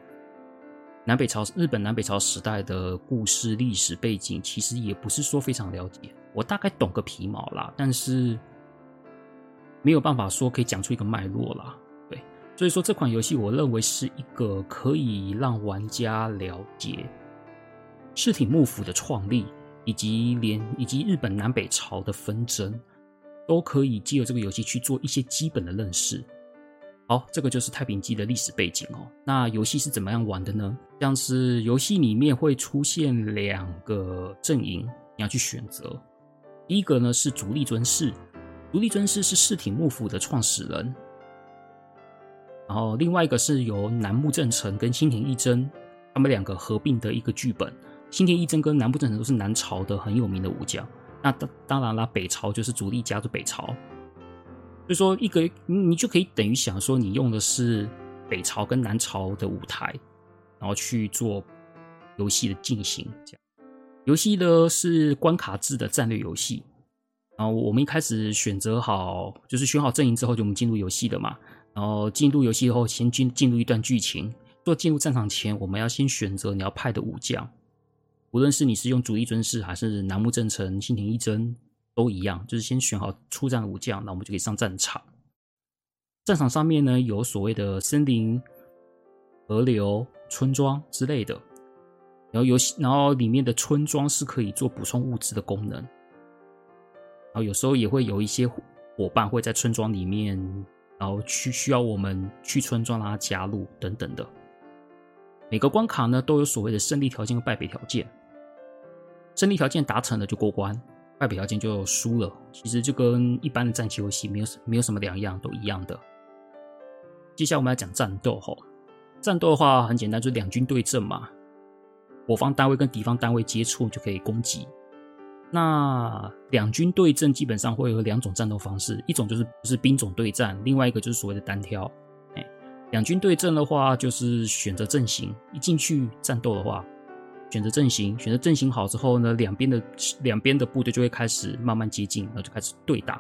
南北朝，日本南北朝时代的故事历史背景，其实也不是说非常了解。我大概懂个皮毛啦，但是没有办法说可以讲出一个脉络啦。对，所以说这款游戏，我认为是一个可以让玩家了解室町幕府的创立，以及连以及日本南北朝的纷争，都可以借由这个游戏去做一些基本的认识。好，这个就是《太平记》的历史背景哦。那游戏是怎么样玩的呢？像是游戏里面会出现两个阵营，你要去选择。第一个呢是足利尊氏，足利尊氏是室町幕府的创始人。然后另外一个是由楠木正成跟新田义贞他们两个合并的一个剧本。新田义贞跟楠木正成都是南朝的很有名的武将。那当当然啦，北朝就是主力家的北朝。所以说，一个你就可以等于想说，你用的是北朝跟南朝的舞台，然后去做游戏的进行。这样，游戏呢是关卡制的战略游戏。然后我们一开始选择好，就是选好阵营之后，就我们进入游戏的嘛。然后进入游戏后，先进进入一段剧情。做进入战场前，我们要先选择你要派的武将，无论是你是用足利尊氏，还是楠木正成、新田义真。都一样，就是先选好出战武将，那我们就可以上战场。战场上面呢，有所谓的森林、河流、村庄之类的，然后有，然后里面的村庄是可以做补充物资的功能。然后有时候也会有一些伙伴会在村庄里面，然后去需要我们去村庄让他加入等等的。每个关卡呢都有所谓的胜利条件和败北条件，胜利条件达成了就过关。败北条件就输了，其实就跟一般的战棋游戏没有没有什么两样，都一样的。接下来我们来讲战斗吼，战斗的话很简单，就是两军对阵嘛，我方单位跟敌方单位接触就可以攻击。那两军对阵基本上会有两种战斗方式，一种就是不是兵种对战，另外一个就是所谓的单挑。哎，两军对阵的话，就是选择阵型，一进去战斗的话，选择阵型，选择阵型好之后呢，两边的两边的部队就会开始慢慢接近，然后就开始对打。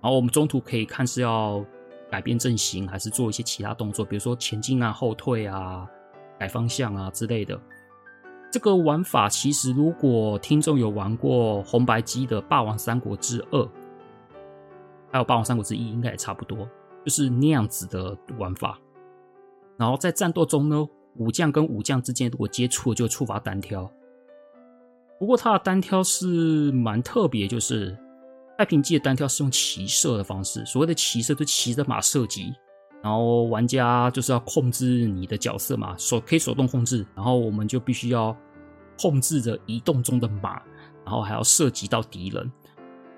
然后我们中途可以看是要改变阵型，还是做一些其他动作，比如说前进啊、后退啊、改方向啊之类的。这个玩法其实，如果听众有玩过红白机的《霸王三国志二》，还有《霸王三国志一》，应该也差不多，就是那样子的玩法。然后在战斗中呢，武将跟武将之间如果接触，就触发单挑。不过他的单挑是蛮特别，就是太平记的单挑是用骑射的方式。所谓的骑射，就骑着马射击。然后玩家就是要控制你的角色嘛，手可以手动控制，然后我们就必须要控制着移动中的马，然后还要射击到敌人。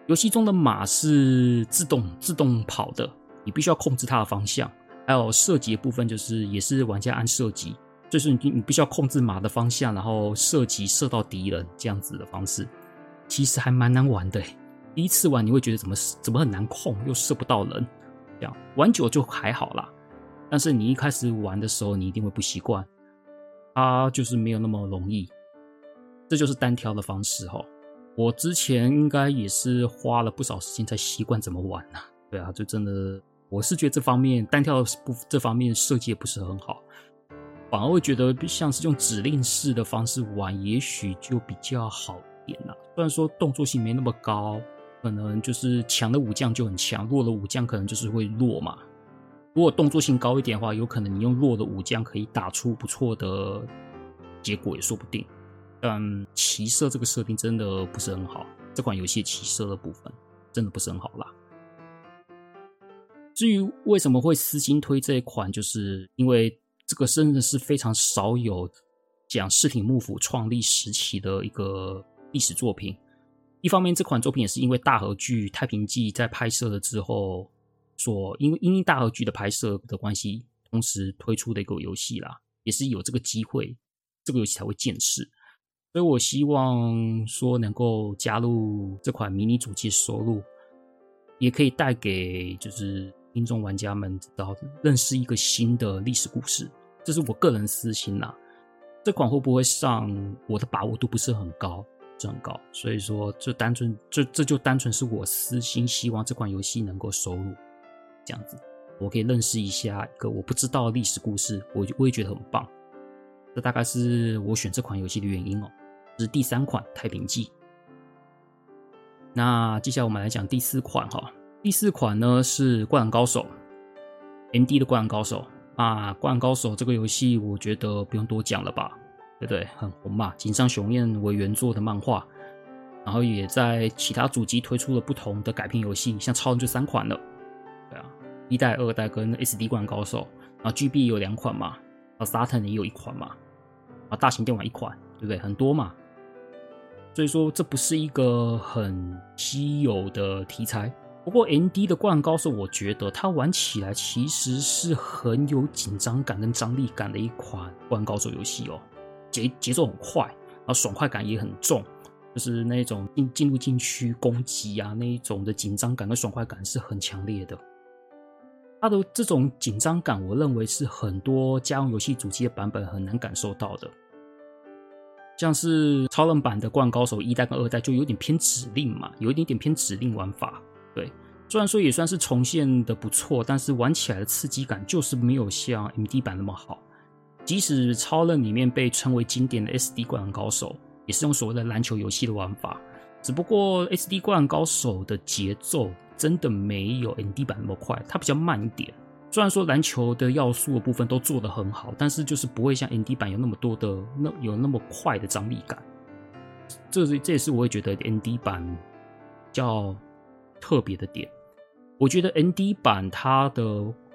游戏中的马是自动自动跑的，你必须要控制它的方向。还有射击的部分就是也是玩家按射击，就是你你必须要控制马的方向，然后射击射到敌人这样子的方式，其实还蛮难玩的。第一次玩你会觉得怎么怎么很难控，又射不到人。这样玩久就还好啦，但是你一开始玩的时候，你一定会不习惯，它就是没有那么容易。这就是单挑的方式哈。我之前应该也是花了不少时间才习惯怎么玩呢。对啊，就真的，我是觉得这方面单挑不这方面设计也不是很好，反而会觉得像是用指令式的方式玩，也许就比较好一点啦。虽然说动作性没那么高。可能就是强的武将就很强，弱的武将可能就是会弱嘛。如果动作性高一点的话，有可能你用弱的武将可以打出不错的结果也说不定。但骑射这个设定真的不是很好，这款游戏骑射的部分真的不是很好啦。至于为什么会私心推这一款，就是因为这个真的是非常少有讲室町幕府创立时期的一个历史作品。一方面，这款作品也是因为大河剧《太平记》在拍摄了之后，所因为因为大河剧的拍摄的关系，同时推出的一个游戏啦，也是有这个机会，这个游戏才会见世。所以我希望说能够加入这款迷你主机收录，也可以带给就是听众玩家们知道认识一个新的历史故事。这是我个人私心啦，这款会不会上，我的把握度不是很高。很高，所以说这单纯这这就单纯是我私心希望这款游戏能够收录这样子，我可以认识一下一个我不知道的历史故事，我我也觉得很棒。这大概是我选这款游戏的原因哦。这是第三款《太平记》。那接下来我们来讲第四款哈，第四款呢是《灌篮高手》，MD 的《灌篮高手》啊，《灌篮高手》这个游戏我觉得不用多讲了吧。对不对，很红嘛，井上雄彦为原作的漫画，然后也在其他主机推出了不同的改编游戏，像超人就三款了，对啊，一代、二代跟 SD 灌篮高手，然后 GB 有两款嘛，然后 Saturn 也有一款嘛，啊，大型电玩一款，对不对？很多嘛，所以说这不是一个很稀有的题材。不过，N D 的灌高手，我觉得它玩起来其实是很有紧张感跟张力感的一款灌高手游戏哦。节节奏很快，然后爽快感也很重，就是那种进进入禁区攻击啊，那一种的紧张感跟爽快感是很强烈的。它的这种紧张感，我认为是很多家用游戏主机的版本很难感受到的。像是超人版的《灌高手》一代跟二代就有点偏指令嘛，有一点点偏指令玩法。对，虽然说也算是重现的不错，但是玩起来的刺激感就是没有像 MD 版那么好。即使超任里面被称为经典的 SD 灌篮高手，也是用所谓的篮球游戏的玩法，只不过 SD 灌篮高手的节奏真的没有 MD 版那么快，它比较慢一点。虽然说篮球的要素的部分都做得很好，但是就是不会像 MD 版有那么多的那有那么快的张力感。这是这也是我会觉得 MD 版较特别的点。我觉得 N D 版它的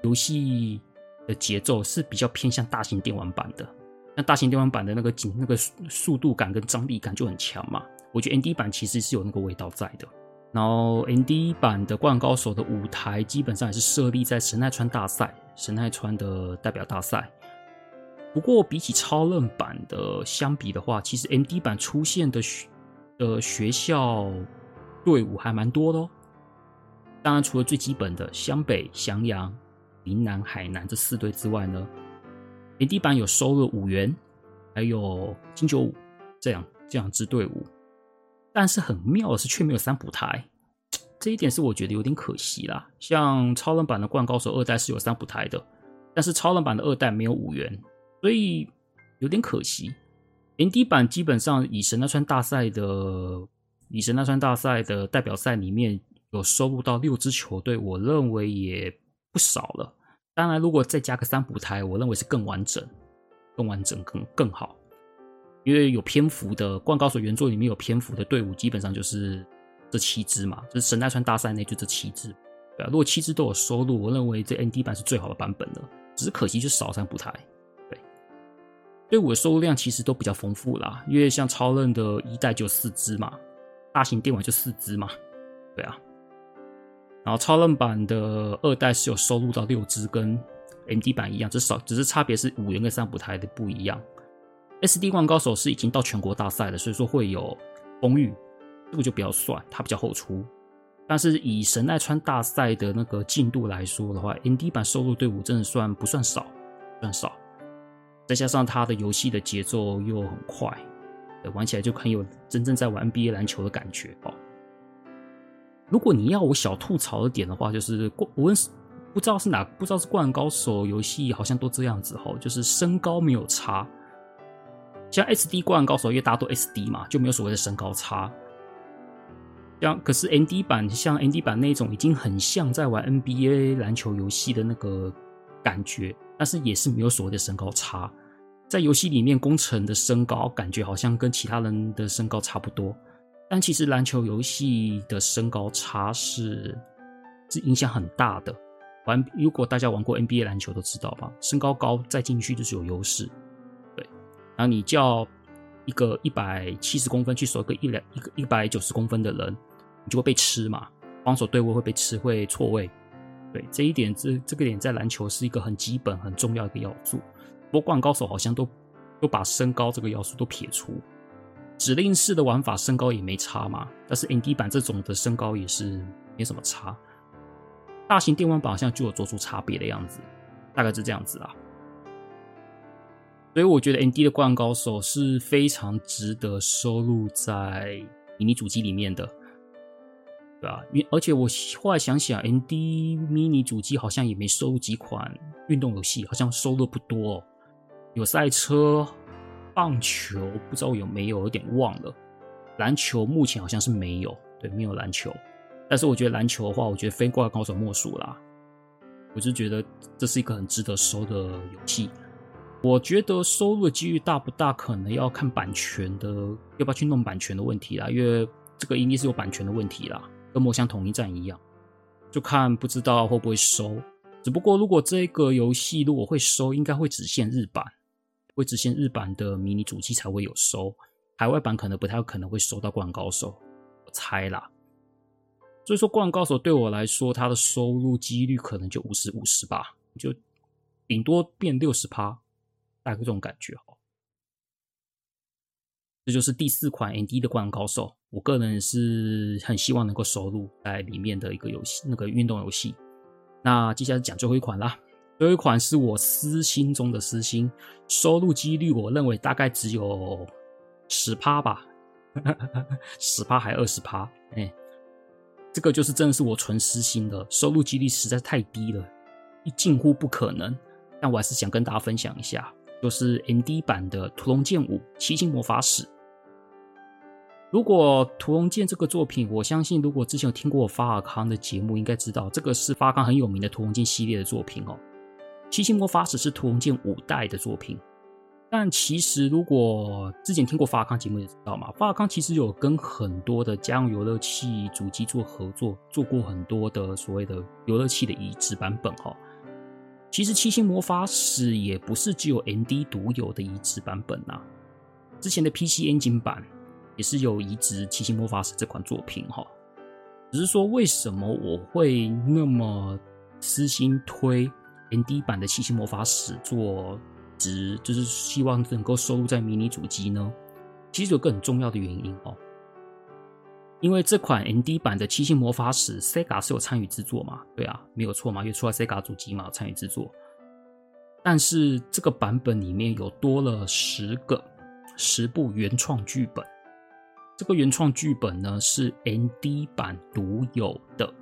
游戏。的节奏是比较偏向大型电玩版的，那大型电玩版的那个紧、那个速度感跟张力感就很强嘛。我觉得 N D 版其实是有那个味道在的，然后 ND 版的《灌篮高手》的舞台基本上也是设立在神奈川大赛，神奈川的代表大赛。不过比起超任版的相比的话，其实 ND 版出现的学的学校队伍还蛮多的哦。当然，除了最基本的湘北、翔阳、云南、海南这四队之外呢，ND 版有收了五元，还有金九五这样这样支队伍。但是很妙的是，却没有三浦台，这一点是我觉得有点可惜啦。像超人版的《灌高手》二代是有三浦台的，但是超人版的二代没有五元，所以有点可惜。ND 版基本上以神奈川大赛的以神奈川大赛的代表赛里面有收录到六支球队，我认为也不少了。当然，如果再加个三浦台，我认为是更完整、更完整、更更好。因为有篇幅的《灌高手》原作里面有篇幅的队伍，基本上就是这七支嘛，就是神奈川大赛内就这七支，对啊。如果七支都有收录，我认为这 ND 版是最好的版本了。只是可惜就少三浦台，对。队伍的收录量其实都比较丰富啦，因为像超任的一代就四支嘛，大型电玩就四支嘛，对啊。然后超任版的二代是有收录到六支，跟 ND 版一样，只少只是差别是五原跟三浦台的不一样。SD 灌高手是已经到全国大赛了，所以说会有丰裕，这个就比较算，它比较后出。但是以神奈川大赛的那个进度来说的话，ND 版收录队伍真的算不算少？算少。再加上它的游戏的节奏又很快，玩起来就很有真正在玩 NBA 篮球的感觉哦。如果你要我小吐槽的点的话，就是无论是不知道是哪，不知道是灌篮高手游戏好像都这样子哈，就是身高没有差。像 SD 灌篮高手，因为大家都 SD 嘛，就没有所谓的身高差。像可是 ND 版，像 ND 版那种已经很像在玩 NBA 篮球游戏的那个感觉，但是也是没有所谓的身高差。在游戏里面，工程的身高感觉好像跟其他人的身高差不多，但其实篮球游戏的身高差是是影响很大的。玩如果大家玩过 NBA 篮球都知道吧，身高高再进去就是有优势。对然后你叫一个一百七十公分去守一个一两一个一百九十公分的人，你就会被吃嘛，防守对位会被吃，会错位。对，这一点，这这个点在篮球是一个很基本、很重要的一个要素。不过灌篮高手好像都都把身高这个要素都撇除，指令式的玩法身高也没差嘛。但是 ND 版这种的身高也是没什么差。大型电玩版好像就有做出差别的样子，大概是这样子啊。所以我觉得 ND 的《灌篮高手》是非常值得收录在迷你主机里面的，对吧？因而且我后来想想，ND 迷你主机好像也没收录几款运动游戏，好像收录不多。哦有赛车、棒球，不知道有没有，有点忘了。篮球目前好像是没有，对，没有篮球。但是我觉得篮球的话，我觉得非《灌篮高手》莫属啦。我就觉得这是一个很值得收的游戏。我觉得收入的几率大不大，可能要看版权的，要不要去弄版权的问题啦。因为这个应该是有版权的问题啦，跟魔枪统一战一样，就看不知道会不会收。只不过如果这个游戏如果会收，应该会只限日版，会只限日版的迷你主机才会有收，海外版可能不太可能会收到《灌篮高手》，我猜啦。所以说，《灌篮高手》对我来说，它的收入几率可能就五十五十吧，就顶多变六十趴。大概这种感觉哈，这就是第四款 ND 的《灌篮高手》，我个人是很希望能够收录在里面的一个游戏，那个运动游戏。那接下来讲最后一款啦，有一款是我私心中的私心，收录几率我认为大概只有十趴吧，十趴还二十趴，哎，这个就是真的是我纯私心的，收录几率实在太低了，近乎不可能。但我还是想跟大家分享一下。就是 ND 版的《屠龙剑五：七星魔法使》。如果《屠龙剑》这个作品，我相信如果之前有听过我法尔康的节目，应该知道这个是发尔康很有名的《屠龙剑》系列的作品哦。《七星魔法使》是《屠龙剑》五代的作品。但其实如果之前听过法康节目，也知道嘛，法康其实有跟很多的家用游乐器主机做合作，做过很多的所谓的游乐器的移植版本哈。其实《七星魔法使》也不是只有 ND 独有的移植版本呐、啊，之前的 P C 引擎版也是有移植《七星魔法使》这款作品哈。只是说为什么我会那么私心推 ND 版的《七星魔法使》做值，就是希望能够收录在迷你主机呢？其实有个很重要的原因哦，因为这款 ND 版的《七星魔法使》，Sega 是有参与制作嘛？对啊，没有错嘛，因为出了 Sega 主机嘛，参与制作。但是这个版本里面有多了十个十部原创剧本，这个原创剧本呢是 ND 版独有的，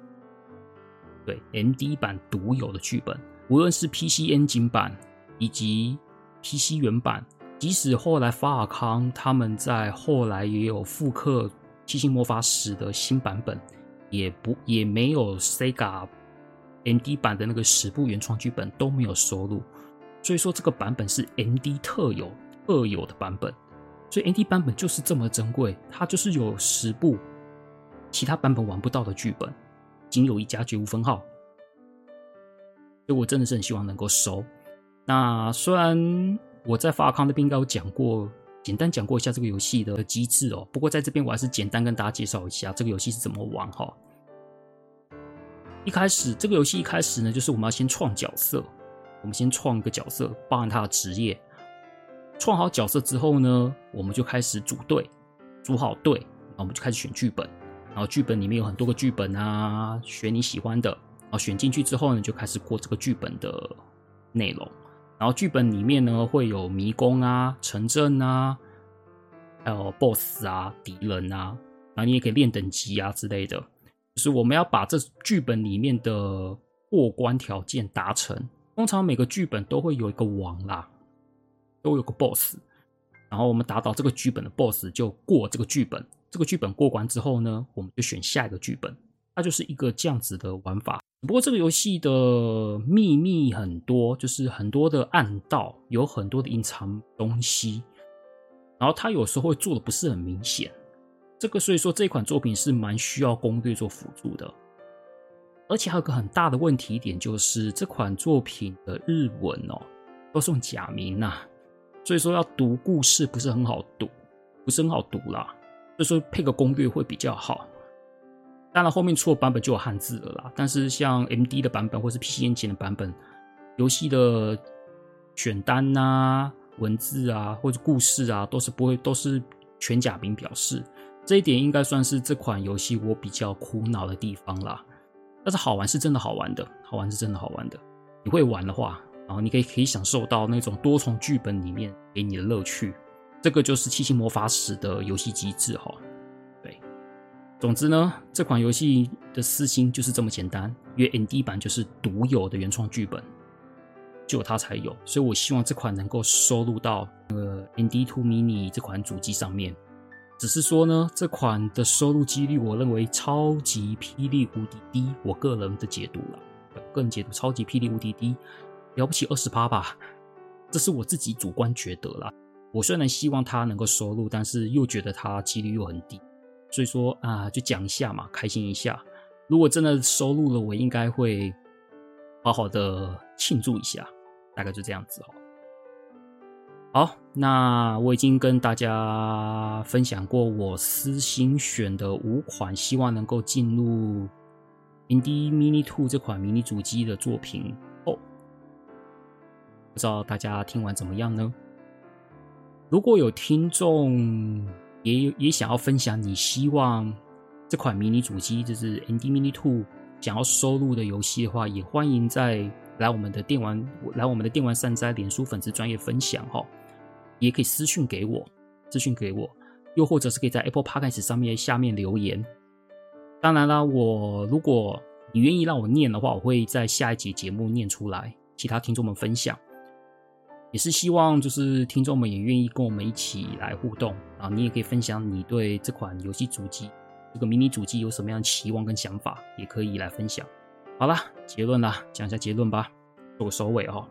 对，ND 版独有的剧本，无论是 PCN 景版以及 PC 原版，即使后来法尔康他们在后来也有复刻《七星魔法使》的新版本，也不也没有 Sega ND 版的那个十部原创剧本都没有收录。所以说这个版本是 ND 特有特有的版本，所以 ND 版本就是这么珍贵，它就是有十部其他版本玩不到的剧本，仅有一家绝无分号。所以我真的是很希望能够收。那虽然我在法康那边应该有讲过，简单讲过一下这个游戏的机制哦，不过在这边我还是简单跟大家介绍一下这个游戏是怎么玩哈。一开始这个游戏一开始呢，就是我们要先创角色。我们先创一个角色，包含他的职业。创好角色之后呢，我们就开始组队，组好队，然后我们就开始选剧本。然后剧本里面有很多个剧本啊，选你喜欢的。然后选进去之后呢，就开始过这个剧本的内容。然后剧本里面呢，会有迷宫啊、城镇啊，还有 BOSS 啊、敌人啊。然后你也可以练等级啊之类的。就是我们要把这剧本里面的过关条件达成。通常每个剧本都会有一个王啦，都有个 boss，然后我们打倒这个剧本的 boss 就过这个剧本。这个剧本过关之后呢，我们就选下一个剧本。它就是一个这样子的玩法。不过这个游戏的秘密很多，就是很多的暗道，有很多的隐藏东西，然后它有时候会做的不是很明显。这个所以说这款作品是蛮需要攻略做辅助的。而且还有个很大的问题点，就是这款作品的日文哦，都是用假名呐，所以说要读故事不是很好读，不是很好读啦。所以说配个攻略会比较好。当然后面出的版本就有汉字了啦，但是像 MD 的版本或是 png 的版本，游戏的选单啊、文字啊或者故事啊，都是不会都是全假名表示。这一点应该算是这款游戏我比较苦恼的地方啦。但是好玩是真的好玩的，好玩是真的好玩的。你会玩的话，然后你可以可以享受到那种多重剧本里面给你的乐趣。这个就是七星魔法使的游戏机制哈。总之呢，这款游戏的私心就是这么简单，因为 ND 版就是独有的原创剧本，只有它才有，所以我希望这款能够收录到呃 ND Two Mini 这款主机上面。只是说呢，这款的收入几率，我认为超级霹雳无敌低。我个人的解读了，个人解读超级霹雳无敌低，了不起二十八吧，这是我自己主观觉得啦。我虽然希望它能够收入，但是又觉得它几率又很低，所以说啊，就讲一下嘛，开心一下。如果真的收录了，我应该会好好的庆祝一下，大概就这样子哦。好，那我已经跟大家分享过我私心选的五款，希望能够进入 Indie Mini Two 这款迷你主机的作品哦，不知道大家听完怎么样呢？如果有听众也也想要分享你希望这款迷你主机就是 ND Mini Two 想要收录的游戏的话，也欢迎在来我们的电玩来我们的电玩善哉脸书粉丝专业分享哈。也可以私讯给我，私讯给我，又或者是可以在 Apple Podcast 上面下面留言。当然啦，我如果你愿意让我念的话，我会在下一集节目念出来，其他听众们分享。也是希望就是听众们也愿意跟我们一起来互动啊，你也可以分享你对这款游戏主机这个迷你主机有什么样的期望跟想法，也可以来分享。好啦，结论啦，讲一下结论吧，做个收尾哈。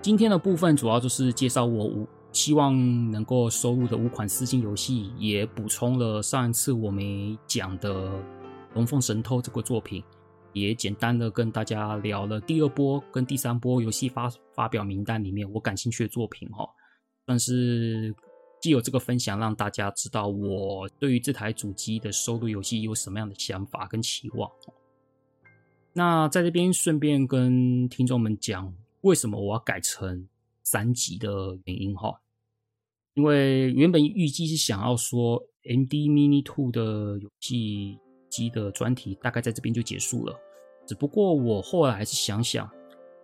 今天的部分主要就是介绍我五希望能够收录的五款私心游戏，也补充了上一次我没讲的《龙凤神偷》这个作品，也简单的跟大家聊了第二波跟第三波游戏发发表名单里面我感兴趣的作品哈，算是既有这个分享，让大家知道我对于这台主机的收录游戏有什么样的想法跟期望。那在这边顺便跟听众们讲，为什么我要改成三级的原因哈。因为原本预计是想要说 MD Mini Two 的游戏机的专题大概在这边就结束了。只不过我后来还是想想，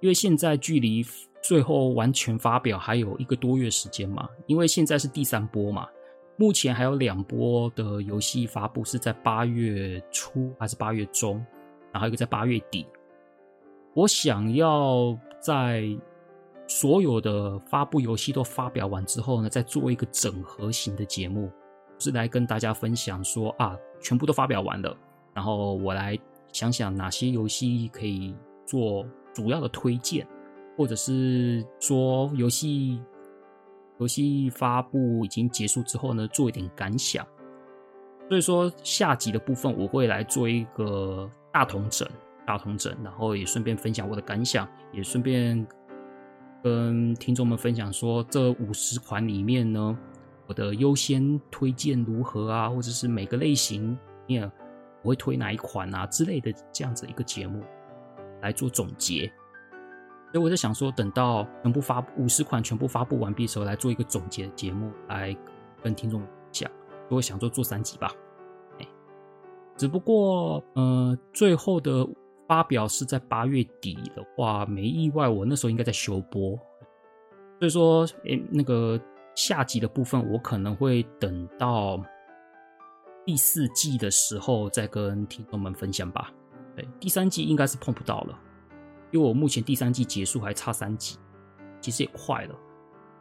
因为现在距离最后完全发表还有一个多月时间嘛，因为现在是第三波嘛，目前还有两波的游戏发布是在八月初还是八月中，然后一个在八月底。我想要在所有的发布游戏都发表完之后呢，再做一个整合型的节目，是来跟大家分享说啊，全部都发表完了，然后我来想想哪些游戏可以做主要的推荐，或者是说游戏游戏发布已经结束之后呢，做一点感想。所以说下集的部分我会来做一个大同整，大同整，然后也顺便分享我的感想，也顺便。跟听众们分享说，这五十款里面呢，我的优先推荐如何啊？或者是每个类型，我会推哪一款啊之类的这样子一个节目来做总结。所以我在想说，等到全部发五十款全部发布完毕的时候，来做一个总结的节目来跟听众讲。如果想做做三集吧，哎，只不过呃，最后的。发表是在八月底的话，没意外，我那时候应该在休播，所以说，哎，那个下集的部分，我可能会等到第四季的时候再跟听众们分享吧。对，第三季应该是碰不到了，因为我目前第三季结束还差三集，其实也快了。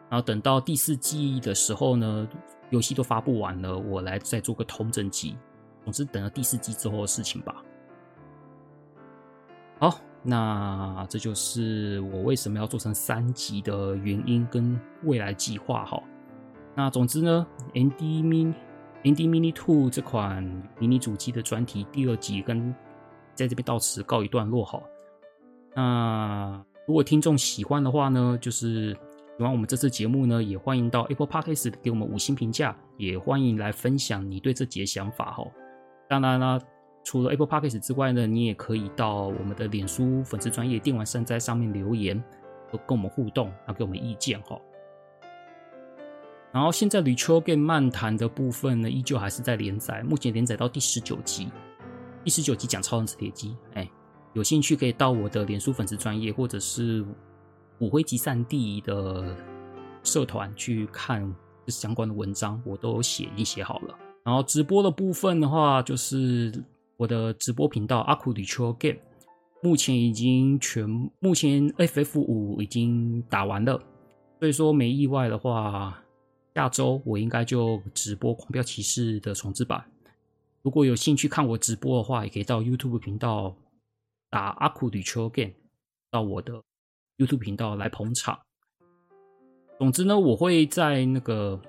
然后等到第四季的时候呢，游戏都发布完了，我来再做个通整集。总之，等到第四季之后的事情吧。好，那这就是我为什么要做成三集的原因跟未来计划哈。那总之呢，AMD Mini AMD Mini Two 这款迷你主机的专题第二集跟在这边到此告一段落哈。那如果听众喜欢的话呢，就是喜欢我们这次节目呢，也欢迎到 Apple Podcast 给我们五星评价，也欢迎来分享你对这集的想法哈。当然了。除了 Apple Podcast 之外呢，你也可以到我们的脸书粉丝专页电玩山寨上面留言，和跟我们互动，然后给我们意见哈。然后现在《Retro Game 漫谈》的部分呢，依旧还是在连载，目前连载到第十九集。第十九集讲超人磁铁机，哎，有兴趣可以到我的脸书粉丝专业，或者是骨灰级战地的社团去看相关的文章，我都有写，已经写好了。然后直播的部分的话，就是。我的直播频道 AKU Retro Game 目前已经全，目前 FF 五已经打完了，所以说没意外的话，下周我应该就直播《狂飙骑士》的重置版。如果有兴趣看我直播的话，也可以到 YouTube 频道打 AKU Retro Game 到我的 YouTube 频道来捧场。总之呢，我会在那个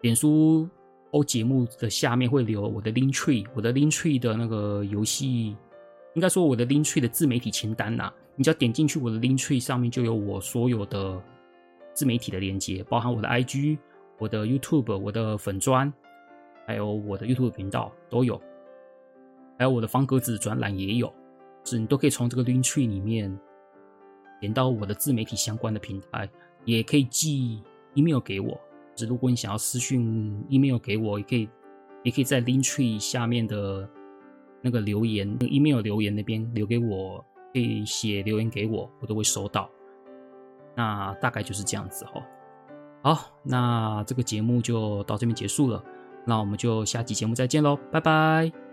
脸书。欧节目的下面会留我的 link tree，我的 link tree 的那个游戏，应该说我的 link tree 的自媒体清单呐、你只要点进去我的 link tree 上面就有我所有的自媒体的连接，包含我的 IG、我的 YouTube、我的粉专，还有我的 YouTube 频道都有，还有我的方格子专栏也有，是你都可以从这个 link tree 里面点到我的自媒体相关的平台，也可以寄 email 给我。如果你想要私讯 email 给我，也可以，也可以在 Linktree 下面的那个留言、那个、email 留言那边留给我，可以写留言给我，我都会收到。那大概就是这样子哦。好，那这个节目就到这边结束了，那我们就下期节目再见喽，拜拜。